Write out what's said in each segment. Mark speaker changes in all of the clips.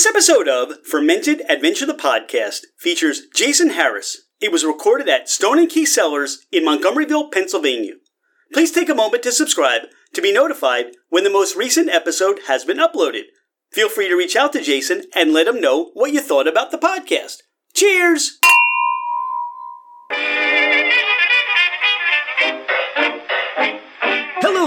Speaker 1: This episode of Fermented Adventure the Podcast features Jason Harris. It was recorded at Stone and Key Cellars in Montgomeryville, Pennsylvania. Please take a moment to subscribe to be notified when the most recent episode has been uploaded. Feel free to reach out to Jason and let him know what you thought about the podcast. Cheers!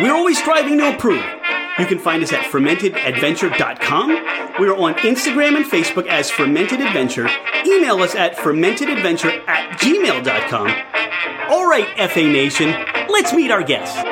Speaker 1: We're always striving to improve. You can find us at fermentedadventure.com. We are on Instagram and Facebook as Fermented Adventure. Email us at fermentedadventure at gmail.com. All right, FA Nation, let's meet our guests.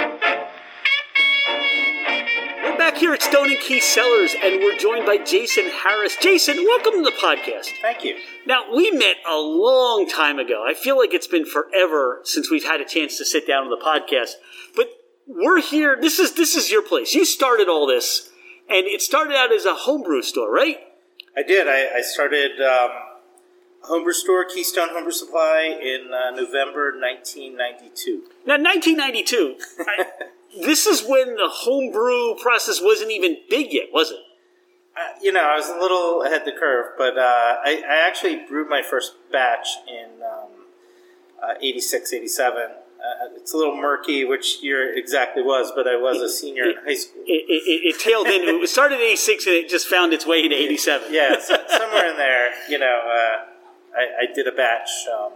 Speaker 1: We're back here at Stone and Key Cellars, and we're joined by Jason Harris. Jason, welcome to the podcast.
Speaker 2: Thank you.
Speaker 1: Now, we met a long time ago. I feel like it's been forever since we've had a chance to sit down on the podcast. But we're here. This is this is your place. You started all this, and it started out as a homebrew store, right?
Speaker 2: I did. I, I started um, a homebrew store, Keystone Homebrew Supply, in uh, November 1992.
Speaker 1: Now, 1992. I, this is when the homebrew process wasn't even big yet, was it?
Speaker 2: Uh, you know, I was a little ahead the curve, but uh, I, I, actually brewed my first batch in um, uh, 86, 87. Uh, it's a little murky which year exactly was, but I was a senior
Speaker 1: it,
Speaker 2: in high school.
Speaker 1: It, it, it tailed in. It started in 86 and it just found its way into 87.
Speaker 2: Yeah, so, somewhere in there, you know, uh, I, I, did a batch. Um,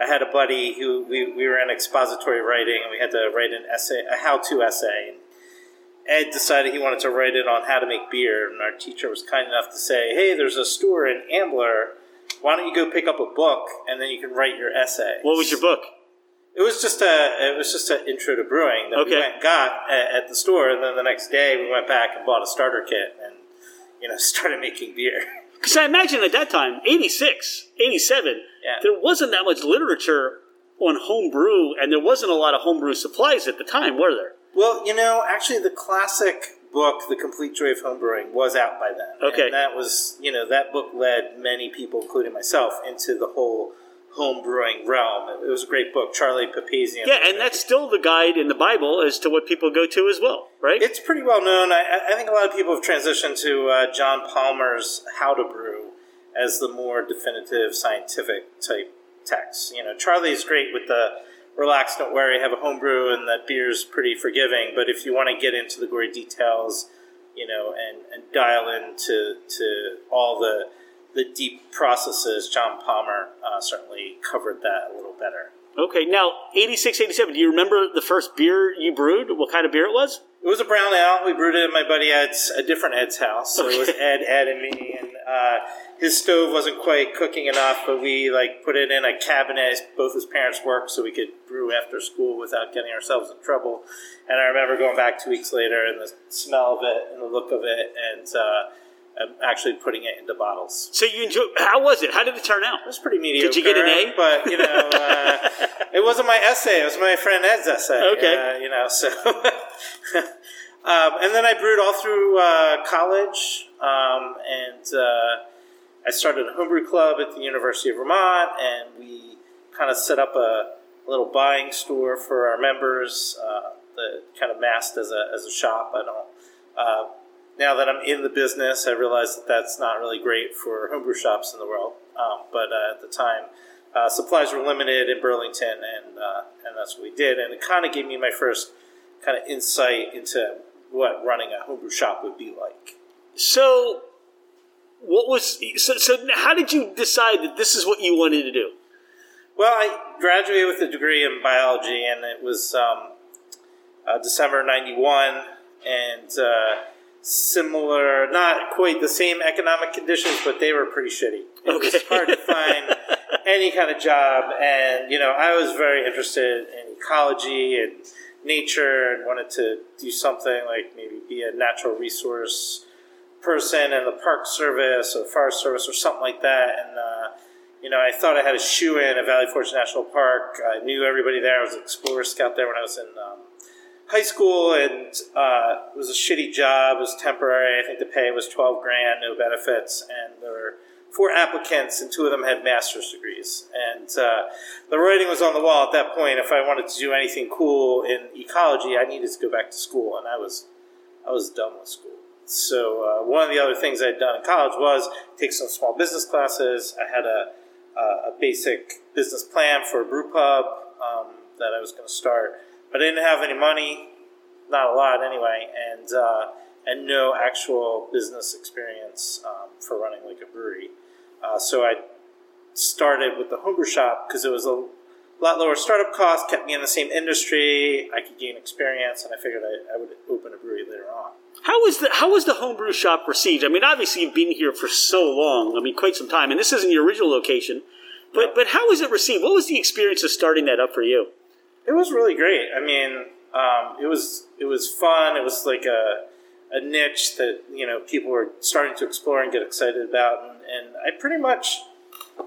Speaker 2: I had a buddy who we, we were in expository writing and we had to write an essay, a how to essay. And Ed decided he wanted to write it on how to make beer, and our teacher was kind enough to say, "Hey, there's a store in Ambler. Why don't you go pick up a book and then you can write your essay?"
Speaker 1: What was your book?
Speaker 2: It was just a it was just an intro to brewing that
Speaker 1: Okay.
Speaker 2: we went and got at, at the store, and then the next day we went back and bought a starter kit and you know started making beer.
Speaker 1: Because I imagine at that time, 86, 87,
Speaker 2: Yeah.
Speaker 1: there wasn't that much literature on homebrew, and there wasn't a lot of homebrew supplies at the time, were there?
Speaker 2: Well, you know, actually, the classic book, "The Complete Joy of Homebrewing," was out by then.
Speaker 1: Okay.
Speaker 2: and that was you know that book led many people, including myself, into the whole homebrewing realm. It was a great book, Charlie Papazian.
Speaker 1: Yeah, and that's still the guide in the Bible as to what people go to as well, right?
Speaker 2: It's pretty well known. I, I think a lot of people have transitioned to uh, John Palmer's How to Brew as the more definitive scientific type text. You know, Charlie's great with the relax, don't worry, have a homebrew, and that beer's pretty forgiving. But if you want to get into the gory details, you know, and, and dial into to all the the deep processes, John Palmer uh, certainly covered that a little better.
Speaker 1: okay, now 86, 87, do you remember the first beer you brewed? What kind of beer it was?
Speaker 2: It was a brown ale. We brewed it at my buddy Ed's, a different Ed's house. So it was Ed, Ed, and me. And uh, his stove wasn't quite cooking enough, but we like put it in a cabinet. Both his parents worked, so we could brew after school without getting ourselves in trouble. And I remember going back two weeks later, and the smell of it, and the look of it, and uh, actually putting it into bottles.
Speaker 1: So you enjoy? how was it? How did it turn out?
Speaker 2: It was pretty mediocre.
Speaker 1: Did you get an A?
Speaker 2: But you know, uh, it wasn't my essay. It was my friend Ed's essay.
Speaker 1: Okay.
Speaker 2: Uh, you know, so. um, and then I brewed all through uh, college, um, and uh, I started a homebrew club at the University of Vermont, and we kind of set up a little buying store for our members. Uh, that kind of masked as a as a shop. I don't. Now that I'm in the business, I realize that that's not really great for homebrew shops in the world. Um, but uh, at the time, uh, supplies were limited in Burlington, and uh, and that's what we did. And it kind of gave me my first kind of insight into what running a homebrew shop would be like.
Speaker 1: So, what was, so, so how did you decide that this is what you wanted to do?
Speaker 2: Well, I graduated with a degree in biology, and it was um, uh, December '91, and uh, similar, not quite the same economic conditions, but they were pretty shitty. It
Speaker 3: Okay.
Speaker 2: was hard to find any kind of job, and you know, I was very interested in ecology and nature, and wanted to do something like maybe be a natural resource person in the Park Service or Forest Service or something like that, and. Uh, you know, I thought I had a shoe in at Valley Forge National Park. I knew everybody there. I was an Explorer Scout there when I was in um, high school, and uh, it was a shitty job. It was temporary. I think the pay was twelve grand, no benefits, and there were four applicants, and two of them had master's degrees. And uh, the writing was on the wall at that point. If I wanted to do anything cool in ecology, I needed to go back to school, and I was I was done with school. So uh, one of the other things I'd done in college was take some small business classes. I had a a basic business plan for a brew pub um, that I was going to start, I didn't have any money, not a lot anyway, and uh, and no actual business experience um, for running like a brewery. Uh, so I started with the homebrew shop because it was a lot lower startup cost, kept me in the same industry, I could gain experience, and I figured I, I would open a brewery later on.
Speaker 3: How was the how was the homebrew shop received? I mean, obviously you've been here for so long. I mean, quite some time, and this isn't your original location. But but how was it received? What was the experience of starting that up for you?
Speaker 2: It was really great. I mean, um, it was it was fun. It was like a a niche that you know people were starting to explore and get excited about, and, and I pretty much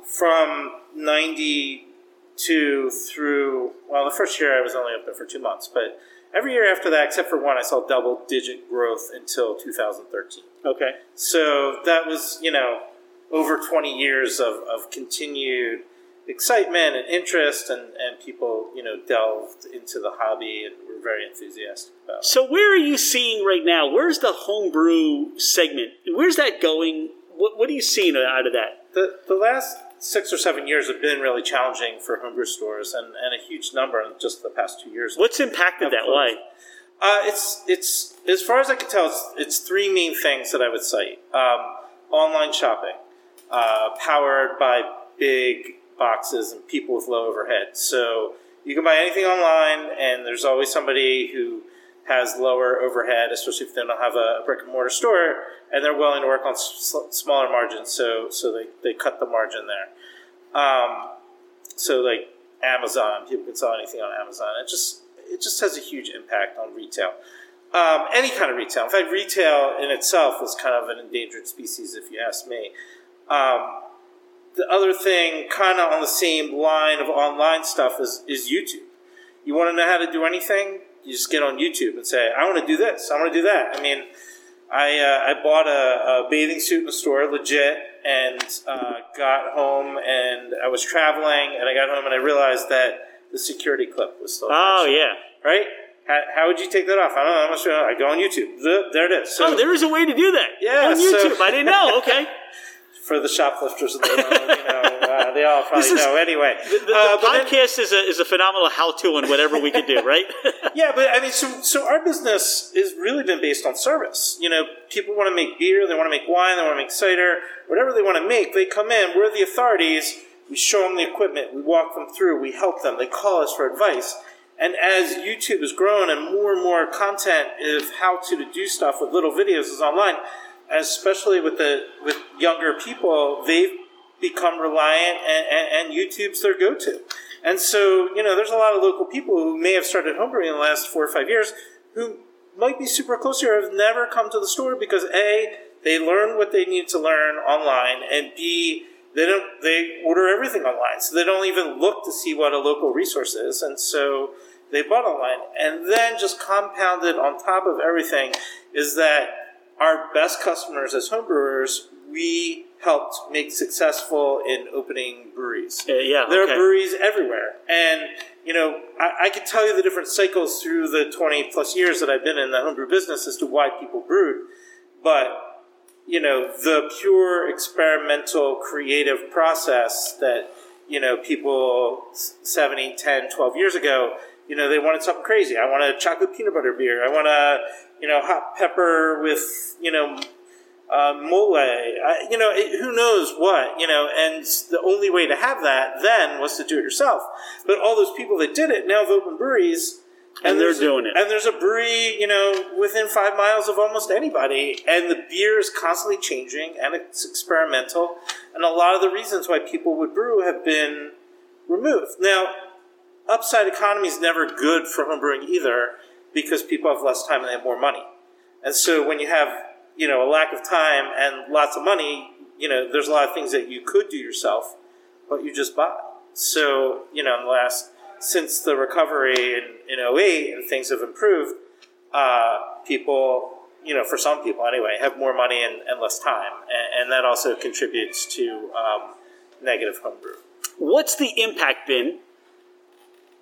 Speaker 2: from '92 through well, the first year I was only open for two months, but every year after that, except for one, I saw double digit growth until 2013.
Speaker 3: Okay.
Speaker 2: So that was, you know, over 20 years of, of continued excitement and interest, and, and people, you know, delved into the hobby and were very enthusiastic about it.
Speaker 3: So where are you seeing right now? Where's the homebrew segment? Where's that going? What what are you seeing out of that?
Speaker 2: The, the last six or seven years have been really challenging for homebrew stores, and, and a huge number in just the past two years.
Speaker 3: What's impacted that? Why?
Speaker 2: Uh, it's it's as far as I can tell, it's, it's three main things that I would cite: um, online shopping, uh, powered by big boxes and people with low overhead. So you can buy anything online, and there's always somebody who has lower overhead, especially if they don't have a brick and mortar store, and they're willing to work on s- smaller margins. So so they, they cut the margin there. Um, so like Amazon, people can sell anything on Amazon. It just it just has a huge impact on retail. Um, any kind of retail. In fact, retail in itself is kind of an endangered species, if you ask me. Um, the other thing, kind of on the same line of online stuff, is is YouTube. You want to know how to do anything? You just get on YouTube and say, "I want to do this. I want to do that." I mean, I uh, I bought a, a bathing suit in a store, legit, and uh, got home and I was traveling, and I got home and I realized that the security clip was still.
Speaker 3: Oh
Speaker 2: attached.
Speaker 3: yeah.
Speaker 2: right. How, how would you take that off? I don't know. I'm not sure. I go on YouTube. Th- There it is. So
Speaker 3: Oh, there is a way to do that.
Speaker 2: Yeah,
Speaker 3: on
Speaker 2: so-
Speaker 3: YouTube. I didn't know. Okay.
Speaker 2: for the shoplifters the you know, uh, they all probably
Speaker 3: is-
Speaker 2: know anyway.
Speaker 3: The, the,
Speaker 2: Uh,
Speaker 3: the
Speaker 2: but then-
Speaker 3: podcast is a is a phenomenal how to on whatever we can do. Right.
Speaker 2: Yeah, but I mean, so so our business has really been based on service. You know, people want to make beer, they want to make wine, they want to make cider, whatever they want to make. They come in, we're the authorities. We show them the equipment, we walk them through, we help them. They call us for advice. And as YouTube has grown and more and more content of how to do stuff with little videos is online, especially with the with younger people, they've become reliant, and, and, and YouTube's their go-to. And so, you know, there's a lot of local people who may have started homebrewing in the last four or five years who might be super close here, have never come to the store because A, they learn what they need to learn online, and B, they don't they order everything online. So they don't even look to see what a local resource is. And so they bought online. And then just compounded on top of everything is that our best customers as homebrewers, we helped make successful in opening breweries.
Speaker 3: Uh, yeah.
Speaker 2: There
Speaker 3: okay.
Speaker 2: are breweries everywhere. And, you know, I, I could tell you the different cycles through the 20 plus years that I've been in the homebrew business as to why people brewed. But, you know, the pure experimental creative process that, you know, people 70, 10, 12 years ago, you know, they wanted something crazy. I want a chocolate peanut butter beer. I want a, you know, hot pepper with, you know, uh, mole, I, you know, it, who knows what, you know, and the only way to have that then was to do it yourself. But all those people that did it now have opened breweries,
Speaker 1: and they're
Speaker 2: there's a-
Speaker 1: doing it.
Speaker 2: And there's a brewery, you know, within five miles of almost anybody, and the beer is constantly changing, and it's experimental, and a lot of the reasons why people would brew have been removed. Now, upside economy is never good for homebrewing either, because people have less time and they have more money, and so when you have you know a lack of time and lots of money, you know, there's a lot of things that you could do yourself, but you just buy. So you know, in the last since the recovery in, in 08 and things have improved, uh, people, you know, for some people anyway, have more money and, and less time. And, and that also contributes to um, negative homebrew.
Speaker 1: What's the impact been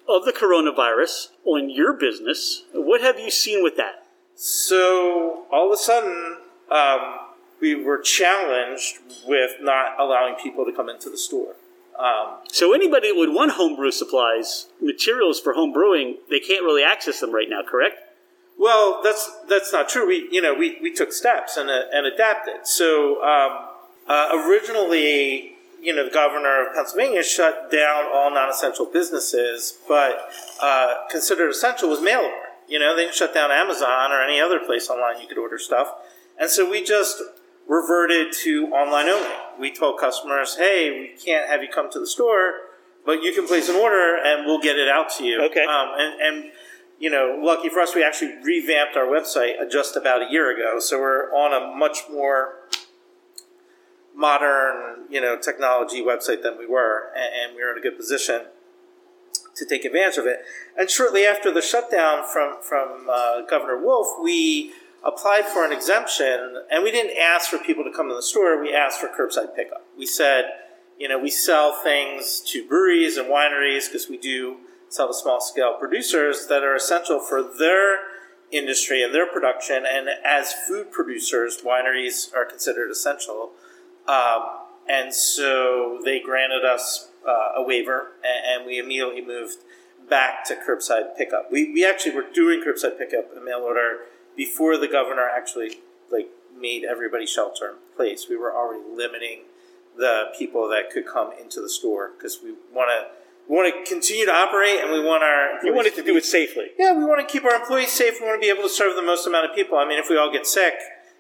Speaker 1: of the coronavirus on your business? What have you seen with that?
Speaker 2: So all of a sudden, um, we were challenged with not allowing people to come into the store. Um,
Speaker 1: So anybody that would want homebrew supplies, materials for home brewing, they can't really access them right now, correct?
Speaker 2: Well, that's that's not true. We you know we, we took steps and uh, and adapted. So um, uh, originally, you know, the governor of Pennsylvania shut down all non-essential businesses, but uh, considered essential was mail order. You know, they didn't shut down Amazon or any other place online you could order stuff, and so we just reverted to online only. We told customers, "Hey, we can't have you come to the store." But you can place an order and we'll get it out to you.
Speaker 1: Okay.
Speaker 2: Um, and, and you know, lucky for us, we actually revamped our website just about a year ago. So we're on a much more modern, you know, technology website than we were, and, and we were in a good position to take advantage of it. And shortly after the shutdown from from uh, Governor Wolf, we applied for an exemption, and we didn't ask for people to come to the store. We asked for curbside pickup. We said, you know, we sell things to breweries and wineries because we do sell to small scale producers that are essential for their industry and their production. And as food producers, wineries are considered essential. Um, and so they granted us uh, a waiver, and, and we immediately moved back to curbside pickup. We, we actually were doing curbside pickup and mail order before the governor actually like made everybody shelter in place. We were already limiting the people that could come into the store because we want to we want to continue to operate and we want our employees
Speaker 1: wanted to
Speaker 2: be-
Speaker 1: do it safely.
Speaker 2: yeah, we want to keep our employees safe. We want to be able to serve the most amount of people. I mean, if we all get sick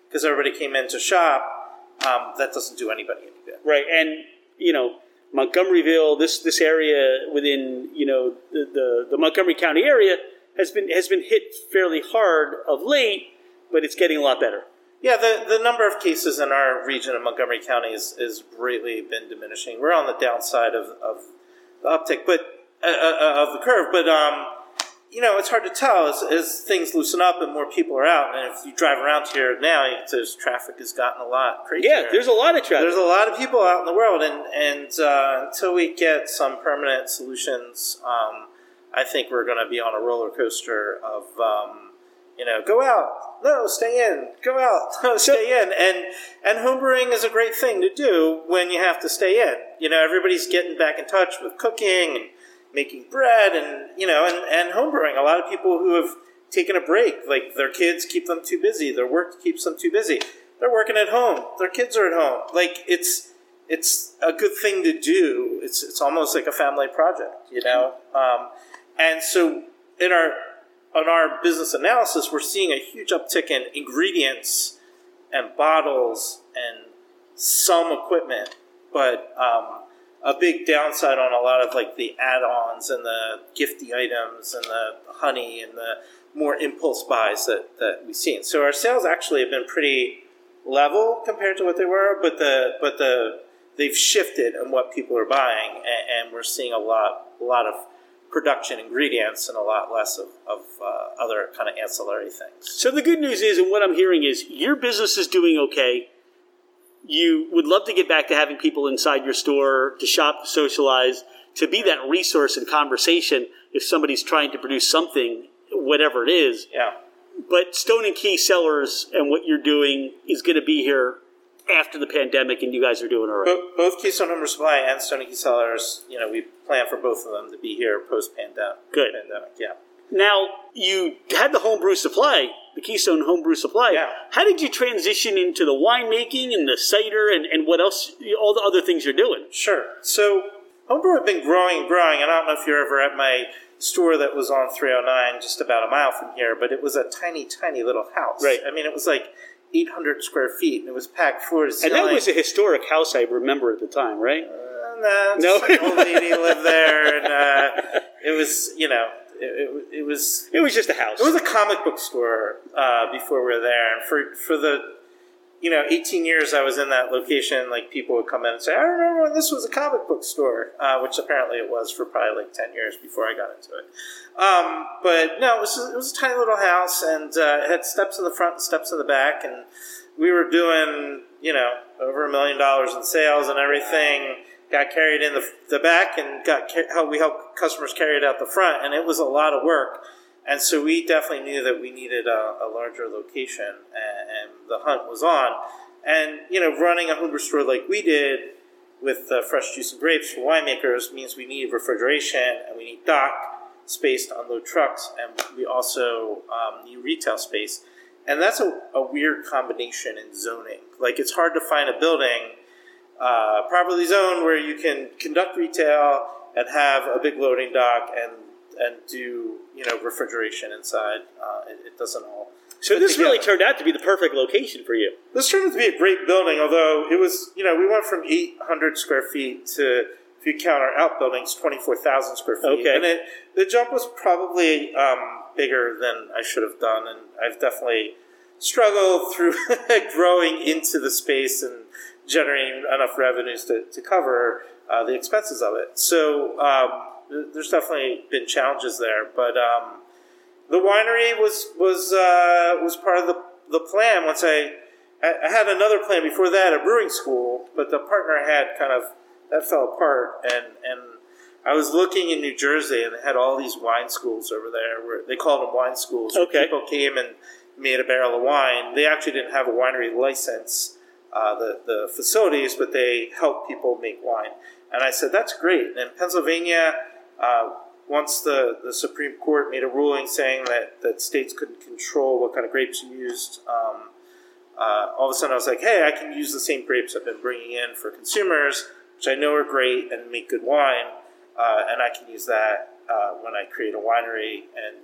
Speaker 2: because everybody came in to shop, um, that doesn't do anybody any good.
Speaker 1: Right, and you know Montgomeryville, this this area within you know the, the, the Montgomery County area has been has been hit fairly hard of late, but it's getting a lot better.
Speaker 2: Yeah, the, the number of cases in our region of Montgomery County is, is greatly been diminishing. We're on the downside of, of the uptick, but uh, uh, of the curve. But um, you know, it's hard to tell as, as things loosen up and more people are out. And if you drive around here now, you- there's traffic has gotten a lot crazier.
Speaker 1: Yeah, there's a lot of traffic.
Speaker 2: There's a lot of people out in the world, and and uh, until we get some permanent solutions, um, I think we're going to be on a roller coaster of um, you know go out, no, stay in, go out, no, stay in, and and homebrewing is a great thing to do when you have to stay in. You know, everybody's getting back in touch with cooking and making bread, and you know, and and homebrewing. A lot of people who have taken a break, like their kids keep them too busy, their work keeps them too busy. They're working at home. Their kids are at home. Like it's it's a good thing to do. It's it's almost like a family project, you know. Um, and so in our on our business analysis, we're seeing a huge uptick in ingredients and bottles and some equipment, but um, a big downside on a lot of like the add-ons and the gifty items and the honey and the more impulse buys that that we've seen. So our sales actually have been pretty level compared to what they were, but the but the they've shifted in what people are buying, and, and we're seeing a lot a lot of production ingredients and a lot less of, of uh, other kind of ancillary things.
Speaker 1: So the good news is, and what I'm hearing is, your business is doing okay. You would love to get back to having people inside your store to shop, to socialize, to be that resource and conversation if somebody's trying to produce something, whatever it is.
Speaker 2: Yeah.
Speaker 1: But Stone and Key Cellars and what you're doing is going to be here after the pandemic, and you guys are doing all right.
Speaker 2: Both, both Keystone Home Supply and Stone and Key Cellars, you know, we plan for both of them to be here post pandemic.
Speaker 1: Good.
Speaker 2: Pandemic, yeah.
Speaker 1: Now, you had the homebrew supply, the Keystone homebrew supply.
Speaker 2: Yeah.
Speaker 1: How did you transition into the winemaking and the cider and, and what else, all the other things you're doing?
Speaker 2: Sure. So homebrew had been growing and growing, and I don't know if you're ever at my store that was on 309, just about a mile from here, but it was a tiny, tiny little house.
Speaker 3: Right.
Speaker 2: I mean, it was like 800 square feet, and it was packed floor to ceiling.
Speaker 3: And that was a historic house I remember at the time, right?
Speaker 2: Uh, nah,
Speaker 3: No?
Speaker 2: an old lady lived there, and uh, it was, you know, it, it, it was
Speaker 3: It was just a house.
Speaker 2: it was a comic book store uh, before we were there, and for for the you know 18 years I was in that location, like people would come in and say, "I remember when this was a comic book store," uh, which apparently it was for probably like 10 years before I got into it. Um, but no, it was it was a tiny little house, and uh, it had steps in the front, and steps in the back, and we were doing you know over a million dollars in sales and everything. Got carried in the, the back and got we helped customers carry it out the front, and it was a lot of work. And so we definitely knew that we needed a, a larger location, and, and the hunt was on. And you know, running a homebrew store like we did with uh, fresh juice and grapes for winemakers means we need refrigeration and we need dock space to unload trucks, and we also um, need retail space. And that's a, a weird combination in zoning. Like it's hard to find a building uh, properly zoned where you can conduct retail and have a big loading dock and and do you know refrigeration inside. Uh, it, it doesn't all.
Speaker 3: so this really turned out to be the perfect location for you.
Speaker 2: This turned out to be a great building, although it was, you know, we went from 800 square feet to, if you count our outbuildings, 24,000 square feet.
Speaker 3: Okay.
Speaker 2: And it, the jump was probably um, bigger than I should have done, and I've definitely struggled through growing into the space and generating enough revenues to, to cover uh, the expenses of it. So um, there's definitely been challenges there, but um, the winery was was uh, was part of the the plan. Once I I had another plan before that, a brewing school, but the partner had kind of that fell apart, and and I was looking in New Jersey, and they had all these wine schools over there where they called them wine schools. where
Speaker 3: Okay.
Speaker 2: people came and made a barrel of wine. They actually didn't have a winery license, uh, the the facilities, but they helped people make wine. And I said that's great. And in Pennsylvania. Uh, once the, the Supreme Court made a ruling saying that, that states couldn't control what kind of grapes you used, um, uh, all of a sudden I was like, hey, I can use the same grapes I've been bringing in for consumers, which I know are great and make good wine, uh, and I can use that uh, when I create a winery and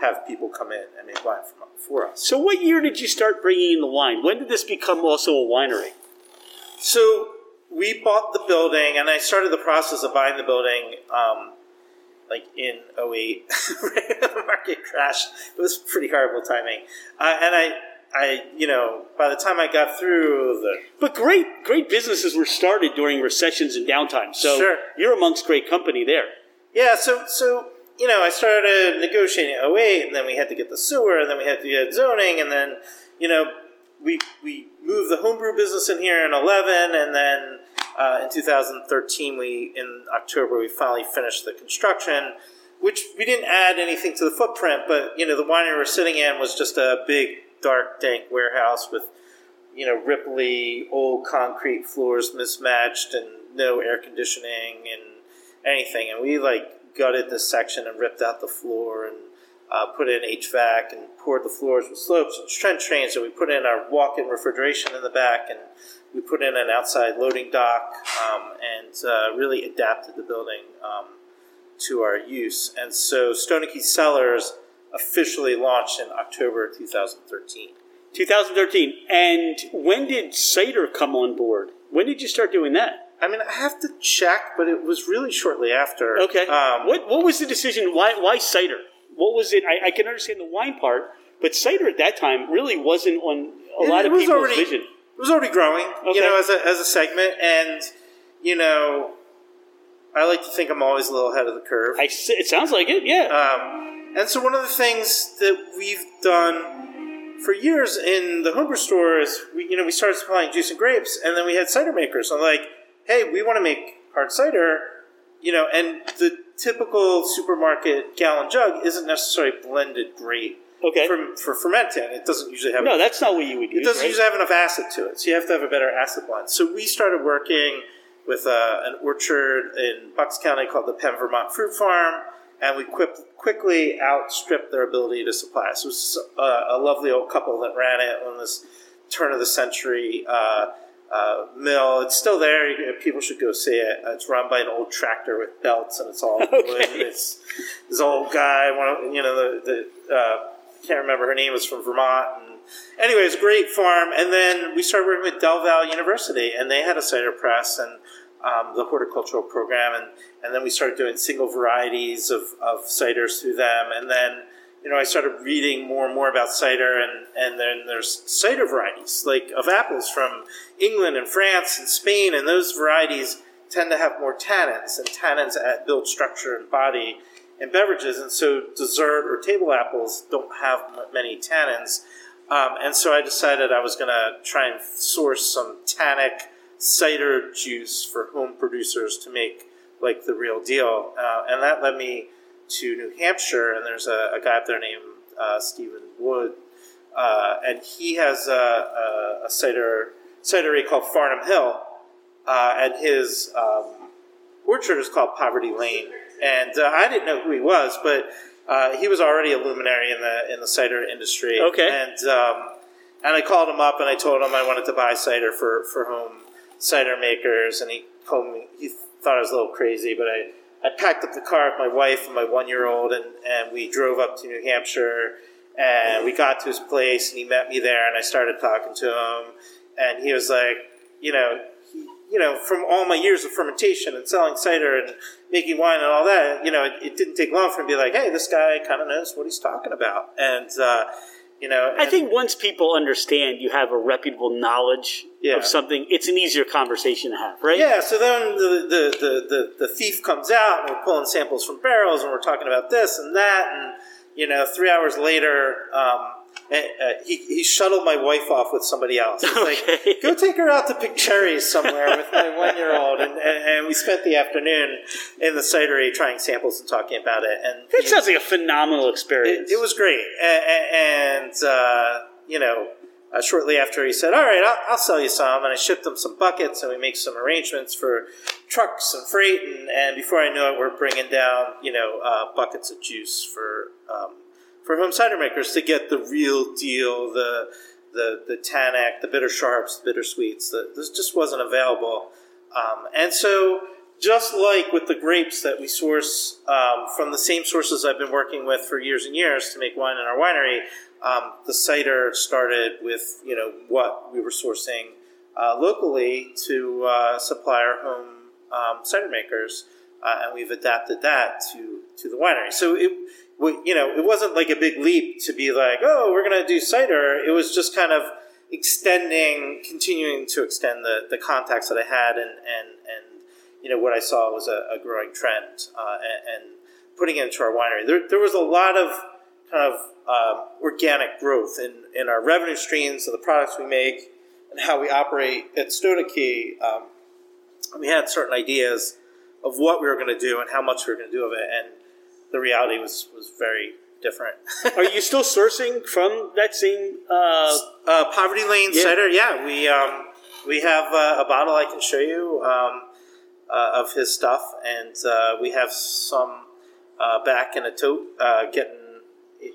Speaker 2: have people come in and make wine from, for us.
Speaker 3: So what year did you start bringing in the wine? When did this become also a winery?
Speaker 2: So we bought the building, and I started the process of buying the building um, like in 08, right when the market crashed. It was pretty horrible timing. Uh, and I, I, you know, by the time I got through the
Speaker 3: But great, great businesses were started during recessions and downtime. So
Speaker 2: Sure.
Speaker 3: you're amongst great company there.
Speaker 2: Yeah, so so you know, I started negotiating in 08, and then we had to get the sewer, and then we had to get zoning, and then you know, we we moved the homebrew business in here in 11, and then uh, in 2013, we in October we finally finished the construction, which we didn't add anything to the footprint, but you know, the winery we're sitting in was just a big, dark, dank warehouse with you know, ripply old concrete floors mismatched and no air conditioning and anything. And we like gutted this section and ripped out the floor and uh, put in HVAC and poured the floors with slopes and trench drains, And we put in our walk-in refrigeration in the back and we put in an outside loading dock um, and uh, really adapted the building um, to our use. And so Stone and Key Cellars officially launched in October 2013.
Speaker 3: 2013. And when did cider come on board? When did you start doing that?
Speaker 2: I mean, I have to check, but it was really shortly after.
Speaker 3: Okay.
Speaker 2: Um,
Speaker 3: what what was the decision? Why why cider? What was it? I, I can understand the wine part, but cider at that time really wasn't on a lot of people's
Speaker 2: already,
Speaker 3: vision.
Speaker 2: It was already growing,
Speaker 3: Okay.
Speaker 2: you know, as a, as a segment. And, you know, I like to think I'm always a little ahead of the curve.
Speaker 3: I it sounds like it. Yeah.
Speaker 2: Um, and so one of the things that we've done for years in the homebrew store is we, you know, we started supplying juice and grapes, and then we had cider makers. I'm like, hey, we want to make hard cider, you know, and the typical supermarket gallon jug isn't necessarily blended great
Speaker 3: okay.
Speaker 2: for, for fermenting. It doesn't usually have
Speaker 3: no, that's not what you would use.
Speaker 2: it doesn't
Speaker 3: right?
Speaker 2: usually have enough acid to it, so you have to have a better acid blend. So we started working with uh, an orchard in Bucks County called the Penn Vermont Fruit Farm, and we quick, quickly outstripped their ability to supply us. It was uh, a lovely old couple that ran it on this turn of the century uh, uh, mill. It's still there. You- People should go see it. It's run by an old tractor with belts, and it's all wood. It's this old guy. One of, you know the the uh, can't remember her name was from Vermont. And anyways, great farm. And then we started working with DelVal University, and they had a cider press and um, the horticultural program, and and then we started doing single varieties of of ciders through them, and then you know, I started reading more and more about cider, and, and then there's cider varieties like of apples from England and France and Spain, and those varieties tend to have more tannins, and tannins build structure and body in beverages, and so dessert or table apples don't have many tannins. Um, and so I decided I was going to try and source some tannic cider juice for home producers to make like the real deal, uh, and that led me to New Hampshire, and there's a, a guy up there named uh, Stephen Wood, uh, and he has a, a, a cider cidery called Farnum Hill, uh, and his um, orchard is called Poverty Lane. And uh, I didn't know who he was, but uh, he was already a luminary in the in the cider industry.
Speaker 1: Okay.
Speaker 2: and um, and I called him up and I told him I wanted to buy cider for for home cider makers, and he told me he thought I was a little crazy, but I. I packed up the car with my wife and my one year old, and, and we drove up to New Hampshire. And we got to his place, and he met me there, and I started talking to him. And he was like, you know, he, you know, from all my years of fermentation and selling cider and making wine and all that, you know, it, it didn't take long for him to be like, hey, this guy kind of knows what he's talking about. And, uh, you know,
Speaker 1: I think once people understand you have a reputable knowledge
Speaker 2: Yeah.
Speaker 1: of something, it's an easier conversation to have, right?
Speaker 2: Yeah, so then the, the, the, the, the thief comes out and we're pulling samples from barrels and we're talking about this and that. And, you know, three hours later, um, eh, he, he shuttled my wife off with somebody else.
Speaker 1: Okay.
Speaker 2: like, go take her out to pick cherries somewhere with my one year old. And, and, and we spent the afternoon in the cidery trying samples and talking about it. And
Speaker 1: That sounds like a phenomenal experience.
Speaker 2: it, it was great. And, uh, you know, uh, shortly after he said, All right, I'll, I'll sell you some. And I shipped him some buckets and we make some arrangements for trucks and freight. And, and before I know it, we're bringing down, you know, uh, buckets of juice for, um, for home cider makers to get the real deal, the, the, the tannic, the bitter sharps, the bitter sweets. The, this just wasn't available. Um, and so, just like with the grapes that we source um, from the same sources I've been working with for years and years to make wine in our winery, um, the cider started with you know what we were sourcing uh, locally to uh, supply our home um, cider makers, uh, and we've adapted that to to the winery. So it you know it wasn't like a big leap to be like oh we're going to do cider. It was just kind of extending, continuing to extend the, the contacts that I had, and and and you know what I saw was a, a growing trend, uh, and, and putting it into our winery. There, there was a lot of kind of um, organic growth in, in our revenue streams and the products we make and how we operate at Stodakey. Um, we had certain ideas of what we were going to do and how much we were going to do of it, and the reality was was very different.
Speaker 1: Are you still sourcing from that same? Uh,
Speaker 2: Uh, Poverty Lane
Speaker 1: Yeah.
Speaker 2: cider, yeah, we um, we have uh, a bottle I can show you um, uh, of his stuff, and uh, we have some uh, back in a tote, uh, getting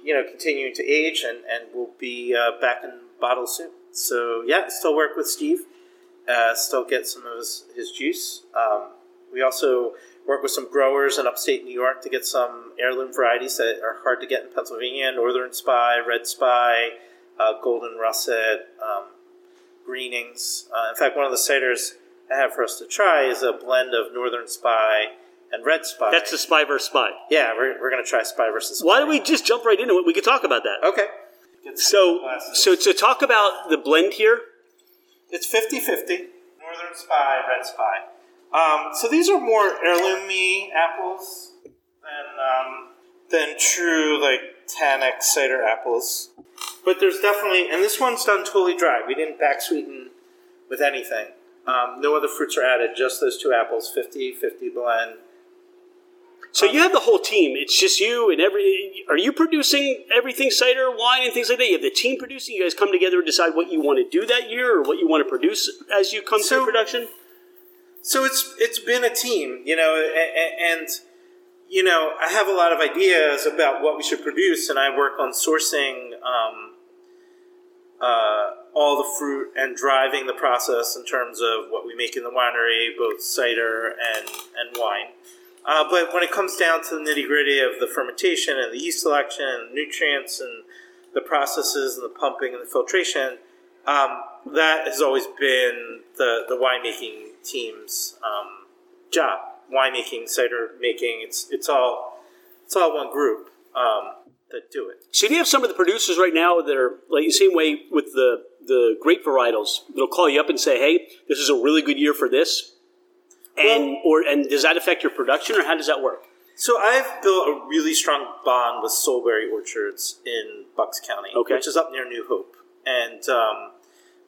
Speaker 2: you know continuing to age, and and we'll be uh, back in bottles soon. So yeah, still work with Steve, still get some of his, his juice. Um, we also work with some growers in upstate New York to get some heirloom varieties that are hard to get in Pennsylvania: Northern Spy, Red Spy, Golden Russet, um, Greenings. In fact, one of the ciders have for us to try is a blend of Northern Spy and Red Spy.
Speaker 1: that's the spy versus spy.
Speaker 2: yeah, we're, we're going to try Spy versus. Spy.
Speaker 1: Why don't we just jump right into it? We could talk about that.
Speaker 2: Okay.
Speaker 1: So, so to talk about the blend here,
Speaker 2: It's 50 50. Northern Spy, Red Spy. Um, so these are more heirloomy apples than, um, than true, like, tannic cider apples. But there's definitely, and this one's done totally dry. We didn't back sweeten with anything. Um, no other fruits are added, just those two apples, 50 50 blend.
Speaker 1: so you have the whole team. It's just you and every. Are you producing everything cider, wine, and things like that? You have the team producing. You guys come together and decide what you want to do that year or what you want to produce as you come
Speaker 2: So-
Speaker 1: to production.
Speaker 2: So it's it's been a team, you know, and, and you know I have a lot of ideas about what we should produce, and I work on sourcing um, uh, all the fruit and driving the process in terms of what we make in the winery, both cider and, and wine. Uh, but when it comes down to the nitty gritty of the fermentation and the yeast selection and the nutrients and the processes and the pumping and the filtration, um, that has always been the, the winemaking team's um, job. Winemaking, cider making, it's, it's, all, it's all one group. Um, that do it.
Speaker 1: So do you have some of the producers right now that are like the same way with the the grape varietals? They'll call you up and say, "Hey, this is a really good year for this," and
Speaker 2: Well-
Speaker 1: or and does that affect your production, or how does that work?
Speaker 2: So I've built a really strong bond with Solebury Orchards in Bucks County,
Speaker 1: Okay.
Speaker 2: which is up near New Hope, and um,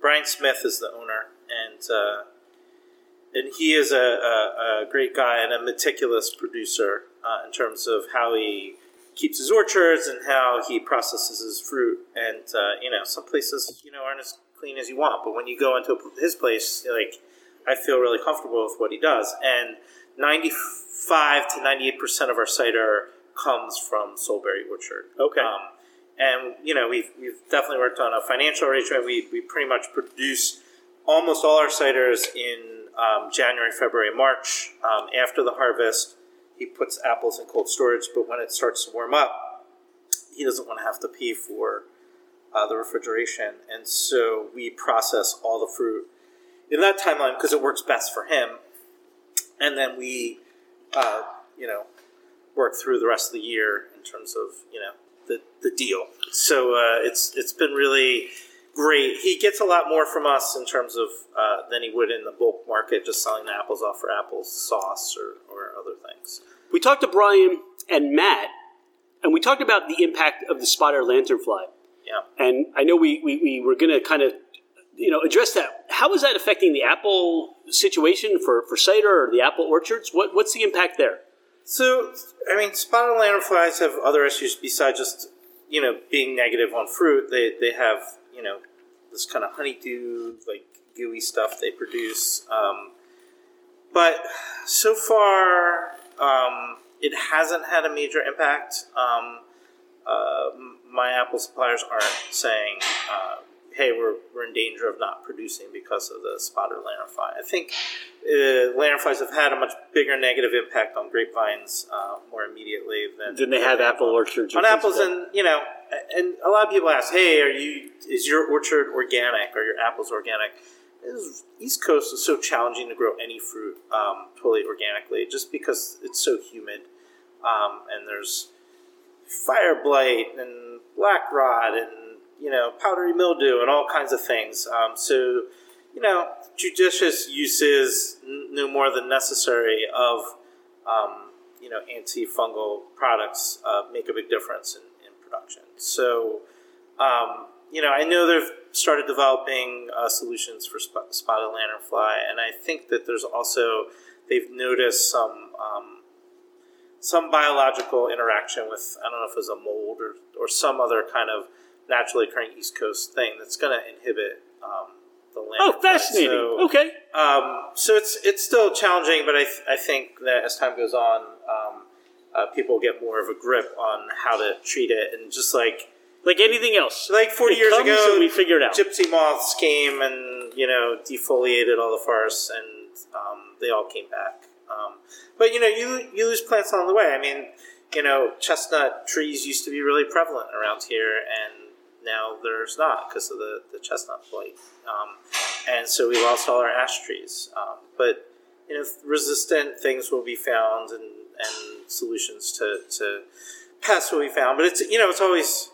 Speaker 2: Brian Smith is the owner, and uh, and he is a, a, a great guy and a meticulous producer uh, in terms of how he keeps his orchards and how he processes his fruit. And uh, you know, some places you know aren't as clean as you want, but when you go into his place, like I feel really comfortable with what he does. And ninety-five to ninety-eight percent of our cider comes from Solebury Orchard.
Speaker 1: Okay.
Speaker 2: Um, and you know, we've we've definitely worked on a financial arrangement. We we pretty much produce almost all our ciders in um, January, February, March. Um, after the harvest, he puts apples in cold storage. But when it starts to warm up, he doesn't want to have to pay for uh, the refrigeration, and so we process all the fruit in that timeline because it works best for him. And then we, uh, you know, work through the rest of the year in terms of you know the, the deal. So uh, it's it's been really great. He gets a lot more from us in terms of uh, than he would in the bulk market, just selling the apples off for apples sauce or, or other things.
Speaker 1: We talked to Brian and Matt, and we talked about the impact of the spotted lanternfly.
Speaker 2: Yeah.
Speaker 1: And I know we, we, we were going to kind of, you know, address that. How is that affecting the apple situation for, for cider or the apple orchards? What, what's the impact there?
Speaker 2: So, I mean, spotted lanternflies have other issues besides just, you know, being negative on fruit. They, they have, you know, this kind of honeydew, like gooey stuff they produce. Um, but so far, um, it hasn't had a major impact. Um, uh, my apple suppliers aren't saying, uh, hey, we're, we're in danger of not producing because of the spotted lanternfly. I think uh, lanternflies have had a much bigger negative impact on grapevines uh, more immediately than
Speaker 1: Then they have apple orchards.
Speaker 2: on apples and you know and a lot of people ask hey are you is your orchard organic or your apples organic This east coast is so challenging to grow any fruit um, totally organically just because it's so humid um, and there's fire blight and black rot and you know powdery mildew and all kinds of things um, so you know judicious uses n- no more than necessary of um, you know antifungal products uh, make a big difference in, in production. So um, you know I know they've started developing uh, solutions for sp- spotted lanternfly, and I think that there's also they've noticed some um, some biological interaction with I don't know if it was a mold or, or some other kind of naturally occurring East Coast thing that's going to inhibit um, the
Speaker 1: land.
Speaker 2: Oh,
Speaker 1: fascinating.
Speaker 2: So-
Speaker 1: okay.
Speaker 2: um, so it's it's still challenging, but I, th- I think that as time goes on, um, uh, people get more of a grip on how to treat it, and just like
Speaker 1: Like anything else.
Speaker 2: like forty
Speaker 1: It
Speaker 2: years ago,
Speaker 1: we figured out.
Speaker 2: gypsy moths came and you know defoliated all the forests, and um, they all came back. Um, but you know, you you lose plants along the way. I mean, you know, chestnut trees used to be really prevalent around here, and now there's not because of the, the chestnut blight. Um, and so we lost all our ash trees. Um, but you know, resistant things will be found, and, and solutions to, to pests will be found. But it's you know, it's always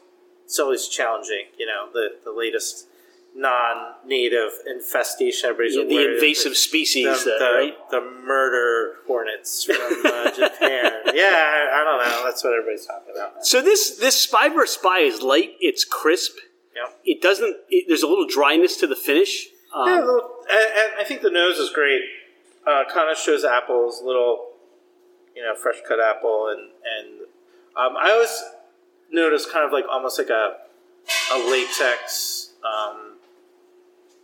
Speaker 2: it's always challenging. You know, the the latest non-native infestation. Everybody's
Speaker 1: Yeah, the invasive species,
Speaker 2: the,
Speaker 1: that,
Speaker 2: the,
Speaker 1: right?
Speaker 2: the murder hornets from uh, Japan. yeah, I, I don't know. That's what everybody's talking about. Now.
Speaker 1: So this this Spy versus Spy is light. It's crisp.
Speaker 2: Yep.
Speaker 1: It doesn't. It, there's a little dryness to the finish. Um,
Speaker 2: Yeah, little, and, and I think the nose is great. Uh, kind of shows apples, little, you know, fresh cut apple, and and um, I always notice kind of like almost like a a latex um,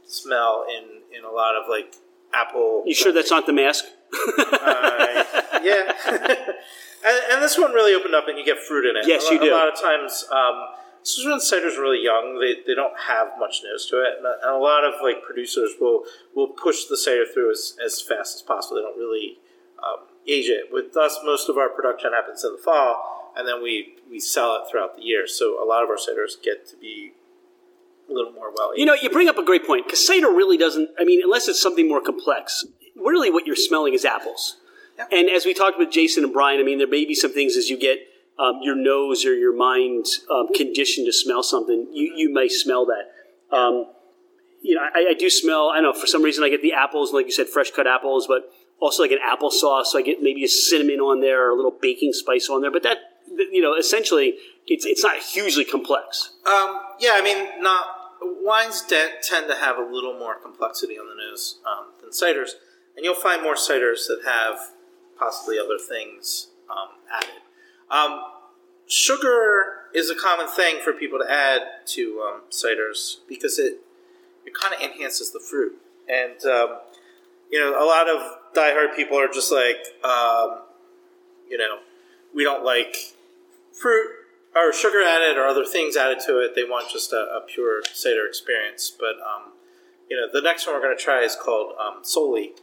Speaker 2: smell in in a lot of like apple.
Speaker 1: you sure that's not the mask?
Speaker 2: Uh, yeah. and, and this one really opened up, and you get fruit in it.
Speaker 1: Yes,
Speaker 2: a,
Speaker 1: you do.
Speaker 2: A lot of times, um, especially when cider's really young, they, they don't have much nose to it, and a, and a lot of like producers will will push the cider through as, as fast as possible. They don't really um, age it. With us, most of our production happens in the fall, and then we we sell it throughout the year. So a lot of our ciders get to be a little more well.
Speaker 1: You know, you bring up a great point because cider really doesn't. I mean, unless it's something more complex, really what you're smelling is apples.
Speaker 2: Yeah.
Speaker 1: And as we talked with Jason and Brian, I mean, there may be some things as you get um, your nose or your mind um, conditioned to smell something, you, you may smell that. Um, you know, I, I do smell. I know for some reason I get the apples, like you said, fresh cut apples, but also like an applesauce. So I get maybe a cinnamon on there or a little baking spice on there. But that, you know, essentially, it's it's not hugely complex.
Speaker 2: Um, yeah, I mean, not wines de- tend to have a little more complexity on the nose um, than ciders, and you'll find more ciders that have possibly other things um, added. Um, sugar is a common thing for people to add to um, ciders because it it kind of enhances the fruit, and um, you know, a lot of diehard people are just like, you know, we don't like fruit or sugar added or other things added to it. They want just a, a pure cider experience. But um, you know, the next one we're going to try is called um, Soli,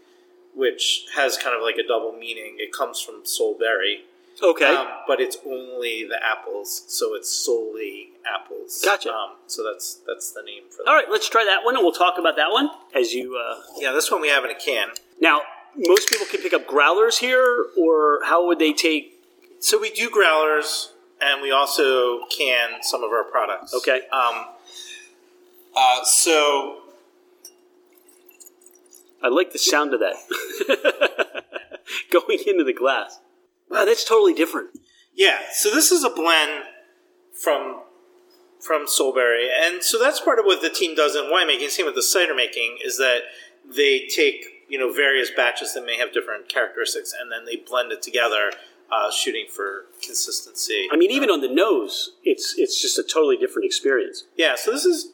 Speaker 2: which has kind of like a double meaning. It comes from Solebury,
Speaker 1: Okay.
Speaker 2: um, but it's only the apples, so it's solely apples.
Speaker 1: Gotcha.
Speaker 2: Um, so that's that's the name for that.
Speaker 1: All right, let's try that one, and we'll talk about that one as you. Uh,
Speaker 2: Yeah, this one we have in a can.
Speaker 1: now, most people can pick up growlers here, or how would they take?
Speaker 2: So we do growlers, and we also can some of our products.
Speaker 1: Okay.
Speaker 2: Um, uh, so
Speaker 1: I like the sound of that going into the glass. Wow, that's totally different.
Speaker 2: yeah, so this is a blend from from Solebury, and so that's part of what the team does in winemaking. Same with the cider making is that they take you know various batches that may have different characteristics, and then they blend it together, uh, shooting for consistency.
Speaker 1: I mean, even on the nose, it's it's just a totally different experience.
Speaker 2: Yeah, so this is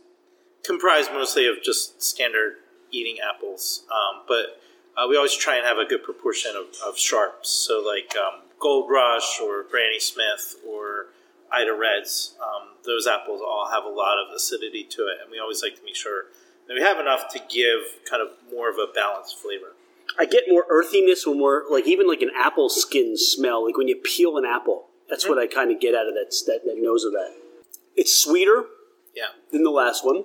Speaker 2: comprised mostly of just standard eating apples, um, but uh, we always try and have a good proportion of, of sharps. So like um, Gold Rush or Granny Smith or Ida Reds, um, those apples all have a lot of acidity to it, and we always like to make sure that we have enough to give kind of more of a balanced flavor.
Speaker 1: I get more earthiness when we're like even like an apple skin smell, like when you peel an apple. That's what I mm-hmm. kind of get out of that, that that nose of that. It's sweeter
Speaker 2: Yeah,
Speaker 1: than the last one.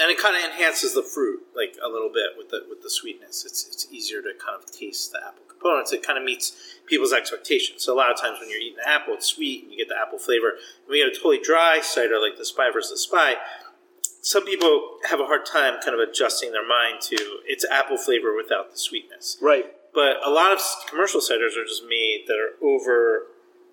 Speaker 2: and it kind of enhances the fruit like a little bit with the with the sweetness. It's it's easier to kind of taste the apple components. It kind of meets people's expectations. So a lot of times when you're eating an apple, it's sweet and you get the apple flavor. When you get a totally dry cider like the Spy versus Spy, some people have a hard time kind of adjusting their mind to it's apple flavor without the sweetness.
Speaker 1: Right.
Speaker 2: But a lot of commercial ciders are just made that are over.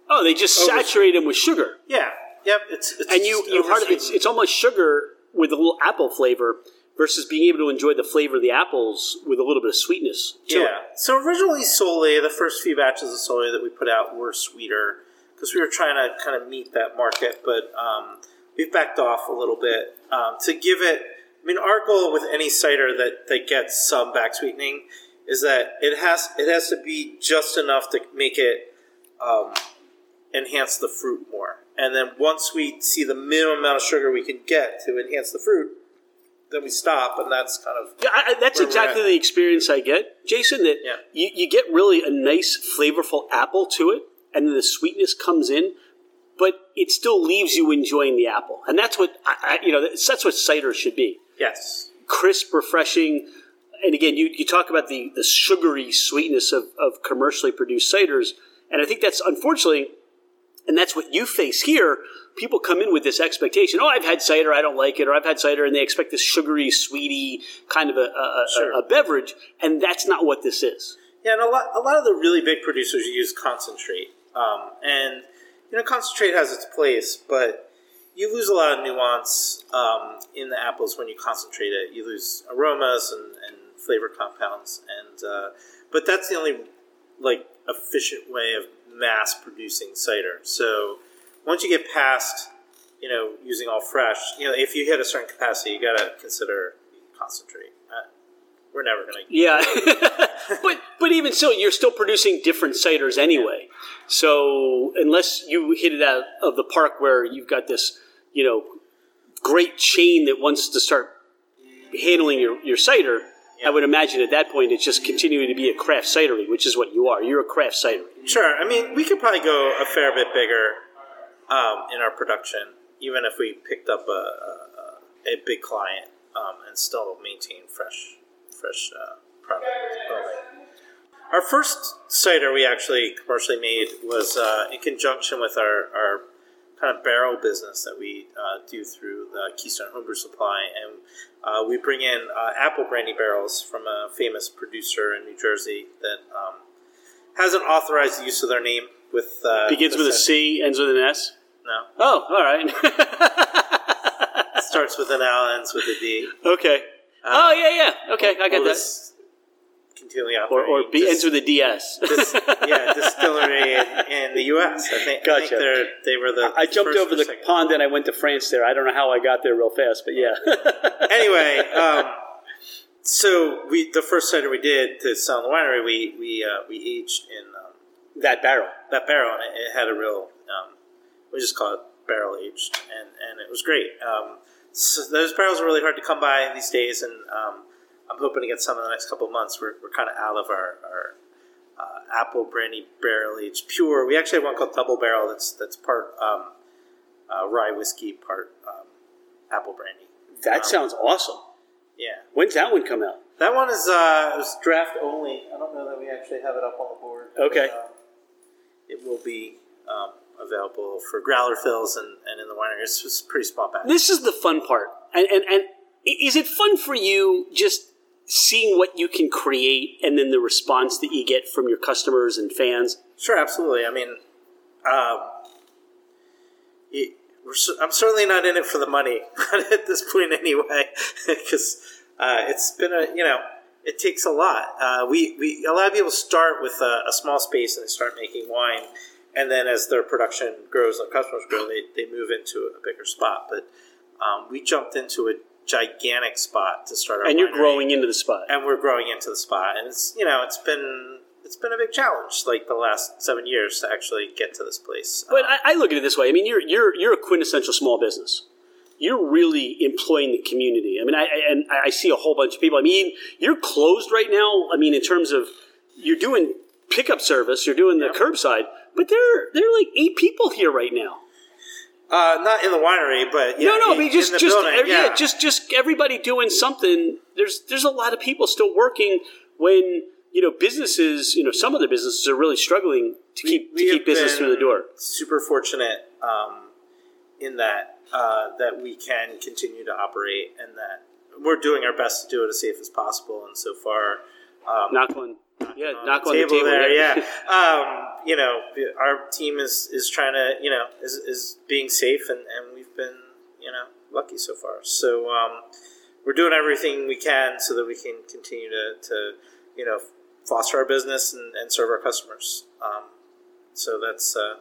Speaker 1: Oh, they just
Speaker 2: Over-
Speaker 1: saturate them with sugar,
Speaker 2: Yeah, yep. It's, it's
Speaker 1: and you you hard, it's it's almost sugar with a little apple flavor versus being able to enjoy the flavor of the apples with a little bit of sweetness to
Speaker 2: Yeah.
Speaker 1: it.
Speaker 2: So originally, Soli, the first few batches of Soli that we put out were sweeter because we were trying to kind of meet that market, but um, we've backed off a little bit um, to give it. I mean, our goal with any cider that that gets some back sweetening is that it has it has to be just enough to make it um, enhance the fruit more. And then once we see the minimum amount of sugar we can get to enhance the fruit, then we stop, and that's kind of
Speaker 1: Yeah, I, that's exactly the experience I get, Jason. That
Speaker 2: Yeah.
Speaker 1: you, you get really a nice, flavorful apple to it, and then the sweetness comes in, but it still leaves you enjoying the apple, and that's what I, I, you know. That's, what cider should be:
Speaker 2: yes.
Speaker 1: crisp, refreshing. And again, you, you talk about the, the sugary sweetness of, of commercially produced ciders, and I think that's unfortunately, and that's what you face here. People come in with this expectation: oh, I've had cider, I don't like it, or I've had cider, and they expect this sugary, sweety kind of a, a, a- a beverage, and that's not what this is.
Speaker 2: Yeah, and a lot, a lot of the really big producers use concentrate, um, and you know, concentrate has its place, but you lose a lot of nuance um, in the apples when you concentrate it. You lose aromas and, and flavor compounds, and uh, but that's the only like efficient way of mass producing cider. So once you get past, you know, using all fresh, you know, if you hit a certain capacity, you got to consider concentrate. We're never going to
Speaker 1: Yeah, but but even so, you're still producing different ciders anyway. So unless you hit it out of the park where you've got this, you know, great chain that wants to start handling your, your cider, I would imagine at that point it's just continuing to be a craft cidery, which is what you are. You're a craft cidery.
Speaker 2: Sure. I mean, we could probably go a fair bit bigger um, in our production, even if we picked up a, a, a big client um, and still maintain fresh, fresh uh, product. Our first cider we actually commercially made was uh, in conjunction with our, our kind of barrel business that we uh, do through the Keystone Homebrew Supply, and uh, we bring in uh, apple brandy barrels from a famous producer in New Jersey that um, hasn't authorized the use of their name. With uh,
Speaker 1: Begins with a
Speaker 2: sen-
Speaker 1: ends with an S.
Speaker 2: No,
Speaker 1: Oh, all right.
Speaker 2: starts with an L, ends with a D.
Speaker 1: okay. Oh yeah, yeah. Okay, I get that.
Speaker 2: Oldest Continually
Speaker 1: Or,
Speaker 2: operating.
Speaker 1: or B
Speaker 2: dis-
Speaker 1: ends with a DS.
Speaker 2: dis- yeah, distillery in, in the U.S. I think. I
Speaker 1: Gotcha.
Speaker 2: think they're, they were the.
Speaker 1: I jumped
Speaker 2: first
Speaker 1: over
Speaker 2: or
Speaker 1: the
Speaker 2: second.
Speaker 1: pond and I went to France there. I don't know how I got there real fast, but yeah.
Speaker 2: anyway, um, so we the first cider we did to sell in the winery, we we uh, we aged in um,
Speaker 1: that barrel.
Speaker 2: that barrel, and it, it had a real um, we just call it barrel aged, and and it was great. Um, so those barrels are really hard to come by these days, and um, I'm hoping to get some in the next couple of months. We're, we're kind of out of our, our uh, apple brandy barrel aged pure. We actually have one called double barrel that's that's part um, uh, rye whiskey, part um, apple brandy.
Speaker 1: That sounds awesome.
Speaker 2: Yeah.
Speaker 1: When's that one come out?
Speaker 2: That one is uh, it was draft only. I don't know that we actually have it up on the board.
Speaker 1: Okay.
Speaker 2: But, um, it will be um, available for growler fills and, and in the winery. It's just pretty small batch.
Speaker 1: This is the fun part. And, and, and is it fun for you just seeing what you can create and then the response that you get from your customers and fans?
Speaker 2: Sure, absolutely. I mean, um, it, we're, I'm certainly not in it for the money at this point, anyway, because uh, it's been a you know it takes a lot. Uh, we, we a lot of people start with a, a small space and they start making wine, and then as their production grows and customers grow, they, they move into a bigger spot. But um, we jumped into a gigantic spot to start our
Speaker 1: And you're
Speaker 2: winery
Speaker 1: growing into the spot.
Speaker 2: and we're growing into the spot and it's you know it's been it's been a big challenge like the last seven years to actually get to this place
Speaker 1: But
Speaker 2: Um,
Speaker 1: I, I look at it this way. I mean, you're you're you're a quintessential small business. You're really employing the community. I mean, I, I and I see a whole bunch of people. I mean, you're closed right now. I mean, in terms of you're doing pickup service, you're doing the curbside, but there there are like eight people here right now.
Speaker 2: uh, not in the winery but yeah,
Speaker 1: no, no, I
Speaker 2: in-
Speaker 1: mean just just
Speaker 2: building,
Speaker 1: every- yeah. just just everybody doing something. There's there's a lot of people still working when you know businesses. You know, some of the businesses are really struggling to keep
Speaker 2: We
Speaker 1: to keep business through the door.
Speaker 2: super fortunate um, in that uh, that we can continue to operate and that we're doing our best to do it as safe as possible and so far um,
Speaker 1: Knock on, yeah,
Speaker 2: on
Speaker 1: knock
Speaker 2: the
Speaker 1: on
Speaker 2: table,
Speaker 1: the table
Speaker 2: there.
Speaker 1: Yeah,
Speaker 2: um, you know, our team is is trying to, you know, is, is being safe, and, and we've been, you know, lucky so far. So um, we're doing everything we can so that we can continue to, to you know, foster our business and, and serve our customers. Um, so that's uh,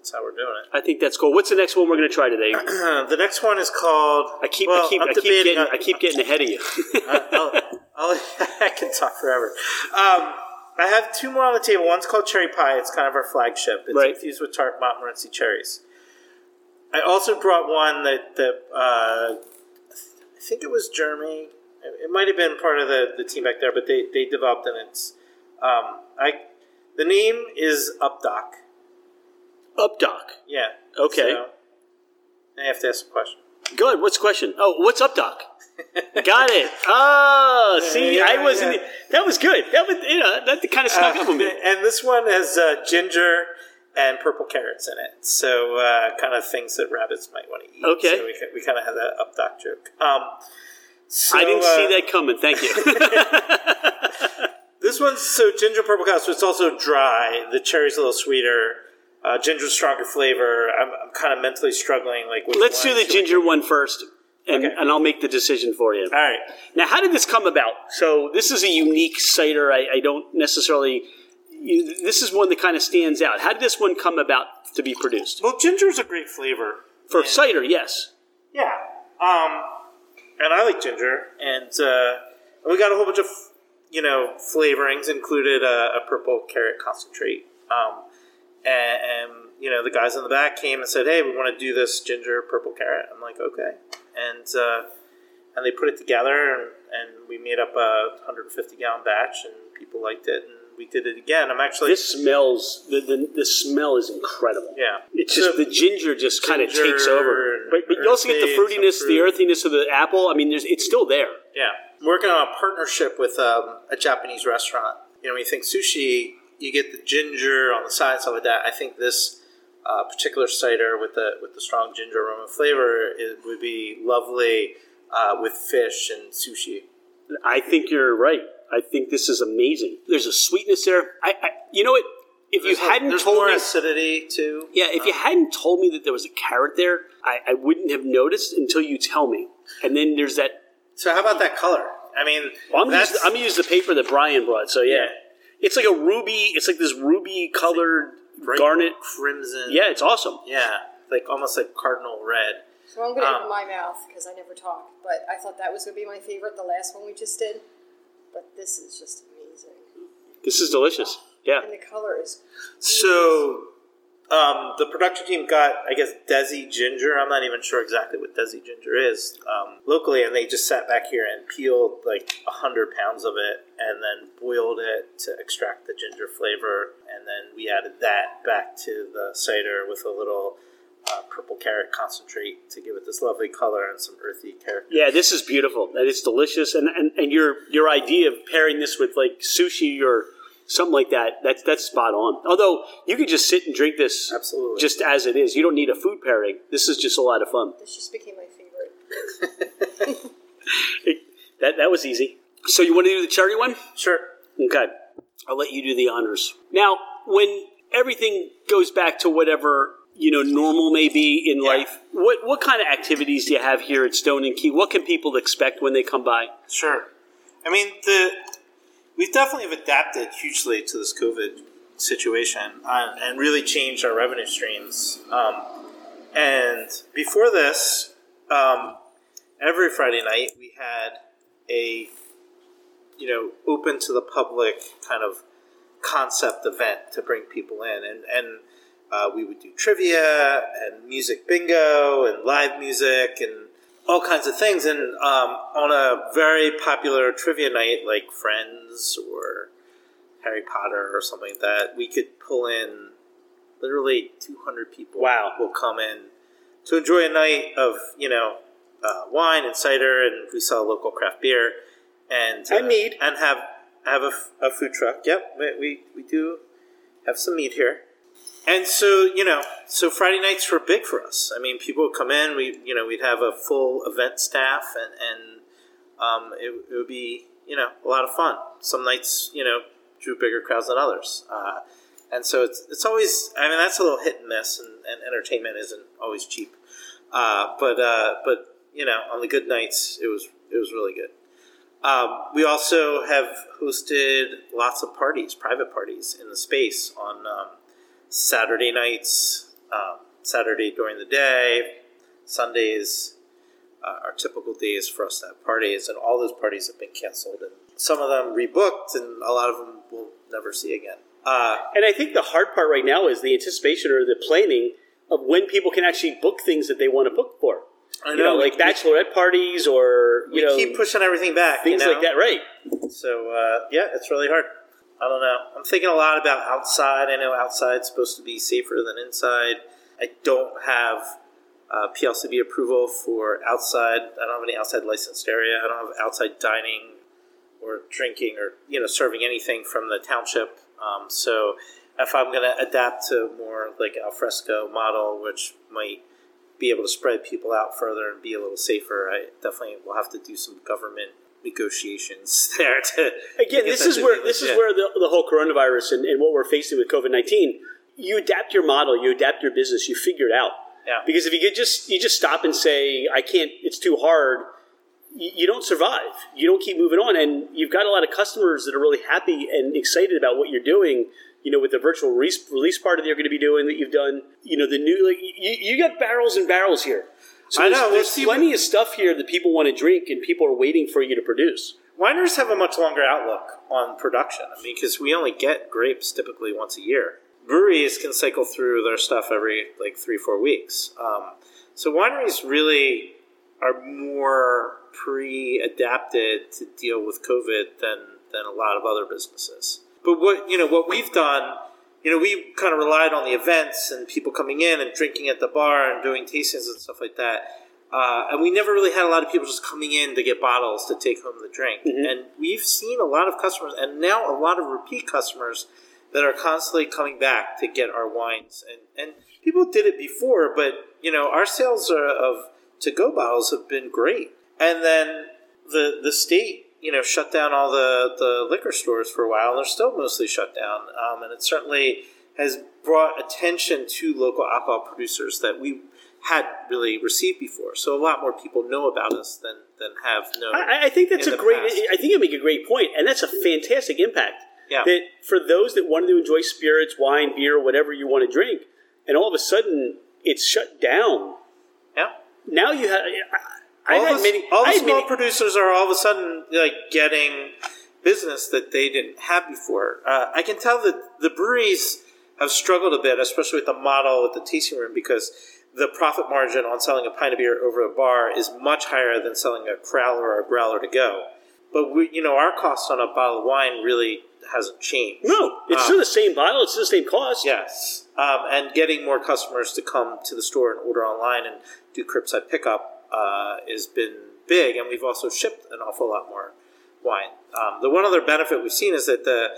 Speaker 2: that's how we're doing it.
Speaker 1: I think that's cool. What's the next one we're going to try today?
Speaker 2: the next one is called.
Speaker 1: I keep,
Speaker 2: well,
Speaker 1: I keep,
Speaker 2: I'm
Speaker 1: keep getting, I keep getting ahead of you.
Speaker 2: I'll, I'll, I can talk forever. Um, I have two more on the table. One's called Cherry Pie. It's kind of our flagship. It's
Speaker 1: Right.
Speaker 2: infused with tart Montmorency cherries. I also brought one that that uh, I think it was Jeremy. It might have been part of the, the team back there, but they, they developed and it's um, I the name is Updock.
Speaker 1: Up, Doc.
Speaker 2: Yeah.
Speaker 1: Okay.
Speaker 2: So, I have to ask a question.
Speaker 1: Good. What's the question? Oh, what's up, Doc? Got it. Oh, see,
Speaker 2: yeah,
Speaker 1: I wasn't.
Speaker 2: yeah.
Speaker 1: That was good. That was, you know, that kind of snuck up on me.
Speaker 2: And this one has uh, ginger and purple carrots in it. So, uh, kind of things that rabbits might want to eat.
Speaker 1: Okay.
Speaker 2: So we, we kind of have that updock joke. Um, so,
Speaker 1: I didn't
Speaker 2: uh,
Speaker 1: see that coming. Thank you.
Speaker 2: This one's so ginger purple carrots, so it's also dry. The cherry's a little sweeter. Uh, ginger's stronger flavor. I'm, I'm kind of mentally struggling. Like,
Speaker 1: Let's do the ginger one first, and,
Speaker 2: Okay.
Speaker 1: and I'll make the decision for you.
Speaker 2: All right.
Speaker 1: Now, how did this come about? So, this is a unique cider. I, I don't necessarily. You, this is one that kind of stands out. How did this one come about to be produced?
Speaker 2: Well, ginger is a great flavor.
Speaker 1: For
Speaker 2: And-
Speaker 1: cider, yes.
Speaker 2: Yeah. Um, and I like ginger, and uh, we got a whole bunch of you know flavorings. Included a, a purple carrot concentrate, um, and, and you know the guys in the back came and said, "Hey, we want to do this ginger purple carrot." I'm like, "Okay," and uh, and they put it together, and, and we made up a 150 gallon batch, and people liked it, and we did it again. I'm actually
Speaker 1: This smells. The, the the smell is incredible.
Speaker 2: yeah.
Speaker 1: It's just the ginger just kind of takes over. But, but you also get the fruitiness, the earthiness of the apple. I mean, there's it's still there.
Speaker 2: Yeah, I'm working on a partnership with um, a Japanese restaurant. You know, when you think sushi, you get the ginger on the side stuff like that. I think this uh, particular cider with the with the strong ginger aroma flavor it would be lovely uh, with fish and sushi.
Speaker 1: I think you're right. I think this is amazing. There's a sweetness there. I, I you know what? If you
Speaker 2: There's a-
Speaker 1: hadn't
Speaker 2: there's
Speaker 1: told
Speaker 2: more
Speaker 1: me,
Speaker 2: acidity too.
Speaker 1: yeah, if you hadn't told me that there was a carrot there, I, I wouldn't have noticed until you tell me. And then there's that.
Speaker 2: So how about that color? I mean,
Speaker 1: Well, I'm gonna, use, I'm gonna use the paper that Brian brought. So yeah,
Speaker 2: Yeah.
Speaker 1: It's like a ruby. It's like this ruby colored
Speaker 2: bright
Speaker 1: garnet.
Speaker 2: crimson.
Speaker 1: Yeah, it's awesome.
Speaker 2: yeah, like almost like cardinal red.
Speaker 4: So I'm going to
Speaker 2: Um,
Speaker 4: open my mouth because I never talk. But I thought that was going to be my favorite, the last one we just did. But this is just amazing.
Speaker 1: This is delicious. Yeah.
Speaker 4: And the color is.
Speaker 2: So, um, the production team got, I guess, Desi ginger. I'm not even sure exactly what Desi ginger is um, locally, and they just sat back here and peeled like hundred pounds of it, and then boiled it to extract the ginger flavor, and then we added that back to the cider with a little uh, purple carrot concentrate to give it this lovely color and some earthy character.
Speaker 1: Yeah, this is beautiful. It's delicious. And, and, and your your idea of pairing this with like sushi or something like that, that's that's spot on. Although you could just sit and drink this
Speaker 2: Absolutely.
Speaker 1: just as it is. You don't need a food pairing. This is just a lot of fun.
Speaker 4: This just became my favorite.
Speaker 1: It- that that was easy. So you want to do the cherry one?
Speaker 2: Sure.
Speaker 1: Okay. I'll let you do the honors. Now, when everything goes back to whatever, you know, normal may be in
Speaker 2: Yeah.
Speaker 1: life, what what kind of activities do you have here at Stone and Key? What can people expect when they come by?
Speaker 2: Sure. I mean, the we've definitely have adapted hugely to this COVID situation uh, and really changed our revenue streams. Um, and before this, um, every Friday night we had a you know open to the public kind of concept event to bring people in, and and uh, we would do trivia and music bingo and live music and all kinds of things. And um, on a very popular trivia night like Friends or Harry Potter or something like that, we could pull in literally 200 people.
Speaker 1: Wow.
Speaker 2: will come in to enjoy a night of you know uh, wine and cider, and we sell local craft beer and
Speaker 1: And mead.
Speaker 2: and have have a, a food truck. Yep, we, we we do have some meat here. And so, you know, so Friday nights were big for us. I mean, people would come in. We, you know, we'd have a full event staff, and and um, it, it would be, you know, a lot of fun. Some nights, you know, drew bigger crowds than others. Uh, and so it's it's always. I mean, that's a little hit and miss, and, and entertainment isn't always cheap. Uh, but uh, but you know, on the good nights, it was it was really good. Um, we also have hosted lots of parties, private parties in the space on Saturday nights, um, Saturday during the day, Sundays uh, are typical days for us to have parties, and all those parties have been canceled, and some of them rebooked, and a lot of them we'll never see again. Uh,
Speaker 1: And I think the hard part right now is the anticipation or the planning of when people can actually book things that they want to book for.
Speaker 2: I
Speaker 1: You know,
Speaker 2: we-
Speaker 1: like bachelorette parties or you
Speaker 2: we
Speaker 1: know
Speaker 2: keep pushing everything back,
Speaker 1: things
Speaker 2: you know?
Speaker 1: like that. Right?
Speaker 2: So uh, yeah, it's really hard. I don't know. I'm thinking a lot about outside. I know outside's supposed to be safer than inside. I don't have uh, PLCB approval for outside. I don't have any outside licensed area. I don't have outside dining or drinking or you know serving anything from the township. Um, so if I'm going to adapt to more like alfresco model, which might be able to spread people out further and be a little safer, I definitely will have to do some government negotiations there to
Speaker 1: Again,
Speaker 2: to
Speaker 1: this is where this is where the, the whole coronavirus and, and what we're facing with COVID nineteen. You adapt your model, you adapt your business, you figure it out.
Speaker 2: Yeah.
Speaker 1: Because if you could just you just stop and say I can't, it's too hard. You, you don't survive. You don't keep moving on, and you've got a lot of customers that are really happy and excited about what you're doing. You know, with the virtual release, release party that you're going to be doing that you've done. You know, the new like you, you got barrels and barrels here. So
Speaker 2: I
Speaker 1: there's,
Speaker 2: know,
Speaker 1: there's
Speaker 2: see
Speaker 1: plenty of stuff here that people want to drink, and people are waiting for you to produce.
Speaker 2: Wineries have a much longer outlook on production. I mean, because we only get grapes typically once a year. breweries can cycle through their stuff every like three four weeks. Um, so wineries really are more pre-adapted to deal with COVID than than a lot of other businesses. But what you know what we've done, you know, we kind of relied on the events and people coming in and drinking at the bar and doing tastings and stuff like that. Uh, and we never really had a lot of people just coming in to get bottles to take home the drink. And we've seen a lot of customers, and now a lot of repeat customers that are constantly coming back to get our wines. And, and people did it before, but you know, our sales are, of to go bottles have been great. And then the the state, you know, shut down all the, the liquor stores for a while. They're still mostly shut down, um, and it certainly has brought attention to local alcohol producers that we had really received before. So a lot more people know about us than than have known.
Speaker 1: I, I think that's a great.
Speaker 2: past.
Speaker 1: I think you make a great point, and that's a fantastic impact.
Speaker 2: Yeah.
Speaker 1: That for those that wanted to enjoy spirits, wine, beer, whatever you want to drink, and all of a sudden it's shut down.
Speaker 2: yeah.
Speaker 1: Now you have.
Speaker 2: All the,
Speaker 1: many.
Speaker 2: all the small
Speaker 1: many-
Speaker 2: producers are all of a sudden like getting business that they didn't have before. Uh, I can tell that the breweries have struggled a bit, especially with the model with the tasting room, because the profit margin on selling a pint of beer over a bar is much higher than selling a crowler or a growler to go. But we, you know, our cost on a bottle of wine really hasn't changed.
Speaker 1: no, it's
Speaker 2: Uh,
Speaker 1: still the same bottle. It's still the same cost.
Speaker 2: Yes, um, and getting more customers to come to the store and order online and do curbside pickup uh, has been big, and we've also shipped an awful lot more wine. Um, the one other benefit we've seen is that the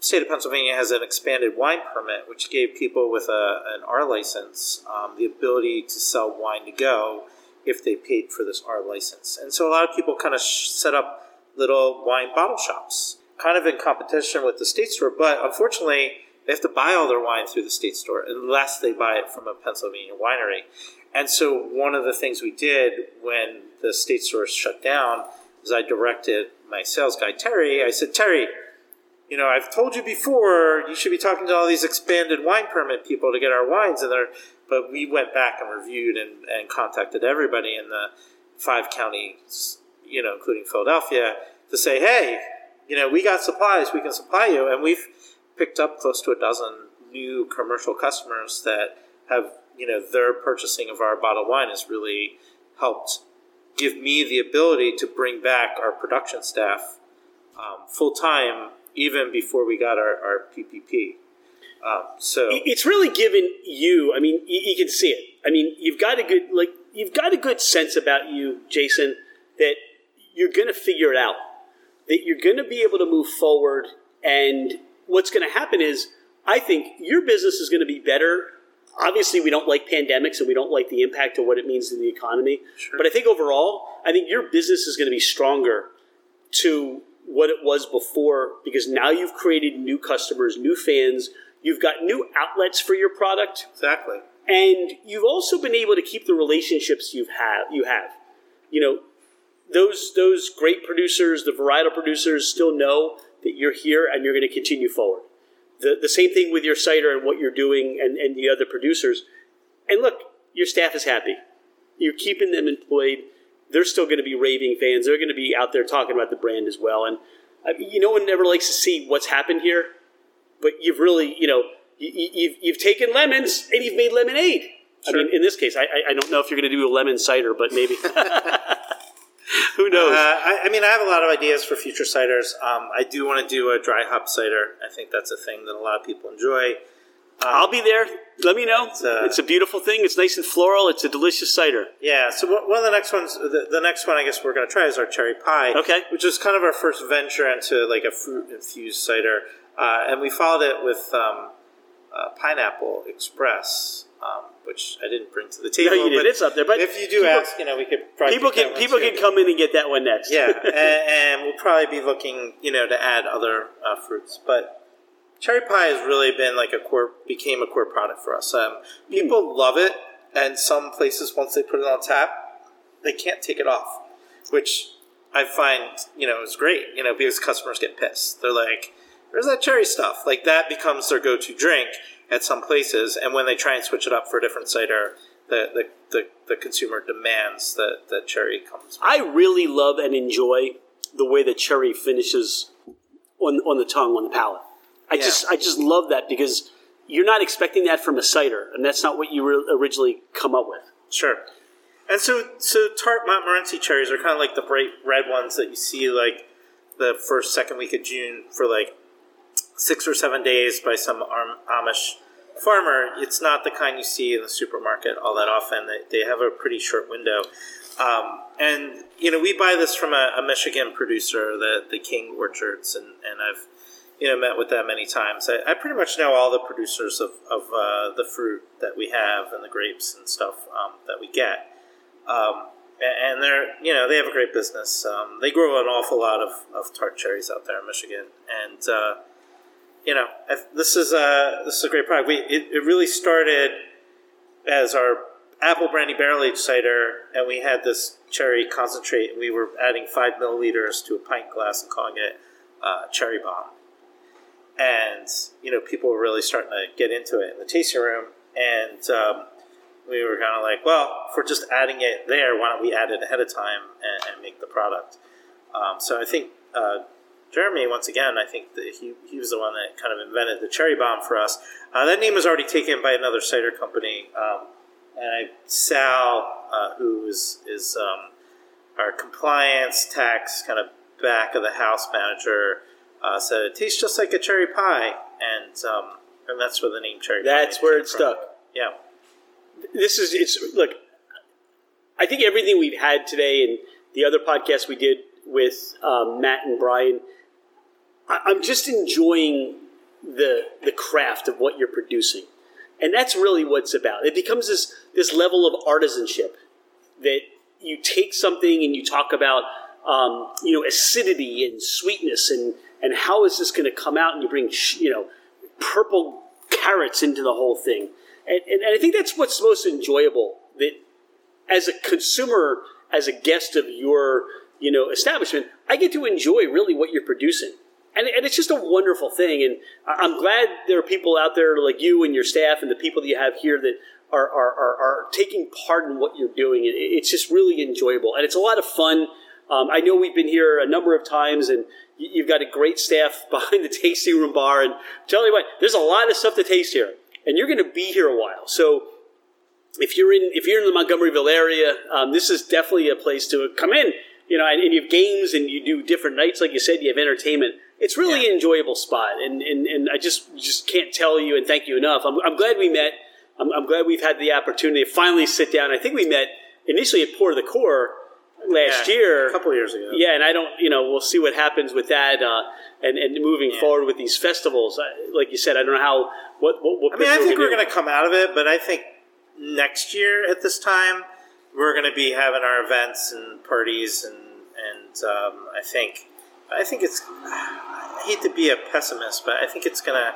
Speaker 2: state of Pennsylvania has an expanded wine permit, which gave people with a, an R license um, the ability to sell wine to go if they paid for this R license. And so a lot of people kind of sh- set up little wine bottle shops, kind of in competition with the state store, but unfortunately, they have to buy all their wine through the state store unless they buy it from a Pennsylvania winery. And so, one of the things we did when the state store shut down is I directed my sales guy, Terry, I said, Terry, you know, I've told you before, you should be talking to all these expanded wine permit people to get our wines in there. But we went back and reviewed and, and contacted everybody in the five counties, you know, including Philadelphia, to say, hey, you know, we got supplies, we can supply you. And we've picked up close to a dozen new commercial customers that have, you know, their purchasing of our bottled wine has really helped give me the ability to bring back our production staff um, full time even before we got our, our PPP. Um, so
Speaker 1: It's really given you. I mean, you, you can see it. I mean, you've got a good like you've got a good sense about you, Jason, that you're going to figure it out. That you're going to be able to move forward, and what's going to happen is, I think your business is going to be better. Obviously, we don't like pandemics, and we don't like the impact of what it means to the economy.
Speaker 2: Sure.
Speaker 1: But I think overall, I think your business is going to be stronger to what it was before because now you've created new customers, new fans, you've got new outlets for your product,
Speaker 2: exactly.
Speaker 1: and you've also been able to keep the relationships you've have you have. You know, those those great producers, the varietal producers still know that you're here and you're going to continue forward. The the same thing with your cider and what you're doing and, and the other producers. And look, your staff is happy. You're keeping them employed. They're still going to be raving fans. They're going to be out there talking about the brand as well. And uh, you know, one never likes to see what's happened here, but you've really, you know, you, you- you've you've taken lemons and you've made lemonade. I mean, in this case, I, I- I don't know if you're going to do a lemon cider, but maybe. Who knows?
Speaker 2: Uh, I, I mean, I have a lot of ideas for future ciders. Um, I do want to do a dry hop cider. I think that's a thing that a lot of people enjoy.
Speaker 1: I'll be there. Let me know. It's,
Speaker 2: uh,
Speaker 1: a beautiful thing. It's nice and floral. It's a delicious cider.
Speaker 2: Yeah, so one one of the next ones, the, the next one I guess we're going to try is our cherry pie.
Speaker 1: Okay.
Speaker 2: Which is kind of our first venture into like a fruit infused cider. Uh, and we followed it with um, uh, Pineapple Express, um, which I didn't bring to the table.
Speaker 1: you didn't.
Speaker 2: but
Speaker 1: It's up there, but
Speaker 2: if you do
Speaker 1: people-
Speaker 2: ask, you know, we could probably
Speaker 1: People can people can come in and get that one next.
Speaker 2: Yeah, and, and we'll probably be looking, you know, to add other uh, fruits. But cherry pie has really been like a core, became a core product for us. Um, people love it, and some places once they put it on tap, they can't take it off, which I find, you know, is great. You know, because customers get pissed. They're like, "Where's that cherry stuff?" Like that becomes their go-to drink at some places, and when they try and switch it up for a different cider. The, the, the, the consumer demands that, that cherry comes.
Speaker 1: I really love and enjoy the way the cherry finishes on on the tongue, on the palate. I
Speaker 2: Yeah.
Speaker 1: just I just love that because you're not expecting that from a cider, and that's not what you re- originally come up with.
Speaker 2: Sure. And so, so tart Montmorency cherries are kind of like the bright red ones that you see like the first, second week of June for like six or seven days by some Am- Amish farmer. It's not the kind you see in the supermarket all that often. They, they have a pretty short window. Um, and, you know, we buy this from a, a Michigan producer, the, the King Orchards, and, and I've, you know, met with them many times. I, I pretty much know all the producers of, of uh, the fruit that we have and the grapes and stuff um, that we get. Um, and they're, you know, they have a great business. Um, they grow an awful lot of, of tart cherries out there in Michigan. And, uh, you know, this is a, this is a great product. We, it, it really started as our apple brandy barrel aged cider, and we had this cherry concentrate, and we were adding five milliliters to a pint glass and calling it uh, cherry bomb. And you know, people were really starting to get into it in the tasting room, and um, we were kind of like, well, if we're just adding it there, why don't we add it ahead of time and, and make the product? Um, so I think uh, Jeremy, once again, I think that he, he was the one that kind of invented the cherry bomb for us. Uh, that name was already taken by another cider company. Um, and I, Sal, uh, who is, is um, our compliance tax kind of back of the house manager, uh, said it tastes just like a cherry pie, and um, and that's where the name cherry.
Speaker 1: That's
Speaker 2: pie
Speaker 1: where it
Speaker 2: from.
Speaker 1: stuck.
Speaker 2: Yeah,
Speaker 1: This is it's look. I think everything we've had today and the other podcast we did with um, Matt and Brian, I'm just enjoying the the craft of what you're producing, and that's really what it's about. It becomes this this level of artisanship that you take something and you talk about um, you know acidity and sweetness and and how is this going to come out? And you bring you know purple carrots into the whole thing. And, and, and I think that's what's most enjoyable that as a consumer as a guest of your you know establishment I get to enjoy really what you're producing and, and it's just a wonderful thing and I'm glad there are people out there like you and your staff and the people that you have here that are, are, are, are taking part in what you're doing. It, it's just really enjoyable and it's a lot of fun. Um, I know we've been here a number of times and you- you've got a great staff behind the tasting room bar. And tell you what, there's a lot of stuff to taste here and you're going to be here a while. So if you're in if you're in the Montgomeryville area, um, this is definitely a place to come in. You know, and, and you have games and you do different nights, like you said, you have entertainment. It's really an enjoyable spot, and, and, and I just just can't tell you and thank you enough. I'm, I'm glad we met. I'm, I'm glad we've had the opportunity to finally sit down. I think we met initially at Pour the Core last
Speaker 2: Yeah,
Speaker 1: year,
Speaker 2: a couple of years ago.
Speaker 1: yeah, and I don't, you know, we'll see what happens with that, uh, and and moving
Speaker 2: Yeah.
Speaker 1: forward with these festivals. I, like you said, I don't know how what what. what
Speaker 2: I mean, I think we're going to come out of it, but I think next year at this time we're going to be having our events and parties, and and um, I think I think it's. I hate to be a pessimist, but I think it's gonna.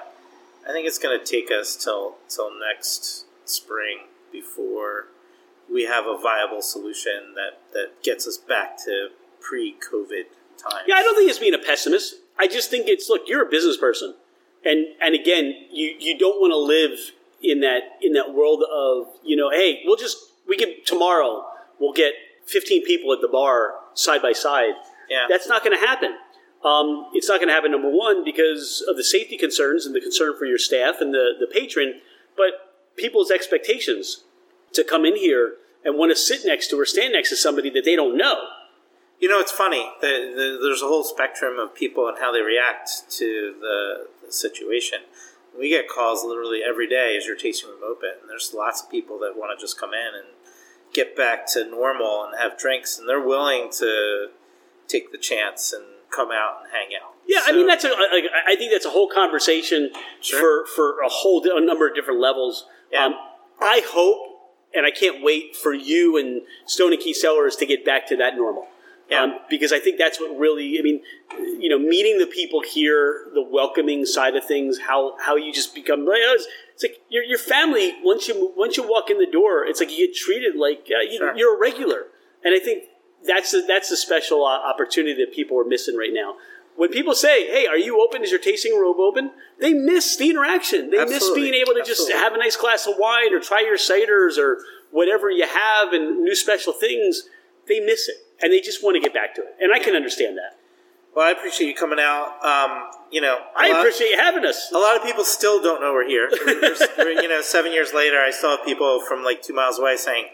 Speaker 2: I think it's gonna take us till till next spring before we have a viable solution that that gets us back to pre-COVID times.
Speaker 1: Yeah, I don't think it's being a pessimist. I just think it's look, you're a business person, and and again, you you don't want to live in that in that world of you know, hey, we'll just we can tomorrow we'll get 15 people at the bar side by side.
Speaker 2: Yeah.
Speaker 1: That's not going to happen. Um, it's not going to happen. Number one, because of the safety concerns and the concern for your staff and the the patron, but people's expectations to come in here and want to sit next to or stand next to somebody that they don't know.
Speaker 2: You know, it's funny. The, the, there's a whole spectrum of people and how they react to the, the situation. We get calls literally every day as your tasting room open, and there's lots of people that want to just come in and get back to normal and have drinks, and they're willing to take the chance and come out and hang out.
Speaker 1: Yeah, I mean that's a. I think that's a whole conversation
Speaker 2: Sure.
Speaker 1: for for a whole di- a number of different levels.
Speaker 2: Yeah.
Speaker 1: Um, I hope, and I can't wait for you and Stone and Key Cellars to get back to that normal.
Speaker 2: Yeah.
Speaker 1: Um, because I think that's what really. I mean, you know, meeting the people here, the welcoming side of things, how how you just become. like, It's, it's like your your family. Once you once you walk in the door, it's like you get treated like uh, you,
Speaker 2: Sure.
Speaker 1: you're a regular. And I think that's a, that's a special uh, opportunity that people are missing right now. When people say, "Hey, are you open? Is your tasting room open?" They miss the interaction. They miss being able to just have a nice glass of wine or try your ciders or whatever you have and new special things. They miss it, and they just want to get back to it. And I can understand that.
Speaker 2: Well, I appreciate you coming out. Um, you know,
Speaker 1: I
Speaker 2: lot-
Speaker 1: appreciate you having us.
Speaker 2: A lot of people still don't know we're here. We're- we're- you know, seven years later, I still have people from like two miles away saying,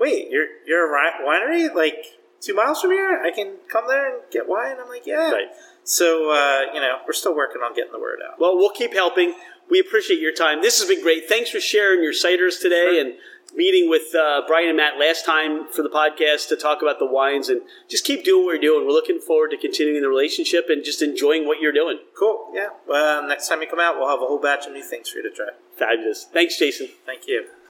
Speaker 2: "Wait, you're you're a winery like two miles from here? I can come there and get wine." I'm like, "Yeah."
Speaker 1: Right.
Speaker 2: So uh, you know, we're still working on getting the word out.
Speaker 1: Well, we'll keep helping. We appreciate your time. This has been great. Thanks for sharing your ciders today and meeting with uh, Brian and Matt last time for the podcast to talk about the wines and just keep doing what you're doing. We're looking forward to continuing the relationship and just enjoying what you're doing.
Speaker 2: Cool. Yeah. Well, next time you come out, we'll have a whole batch of new things for you to try.
Speaker 1: Fabulous. Thanks, Jason.
Speaker 2: Thank you.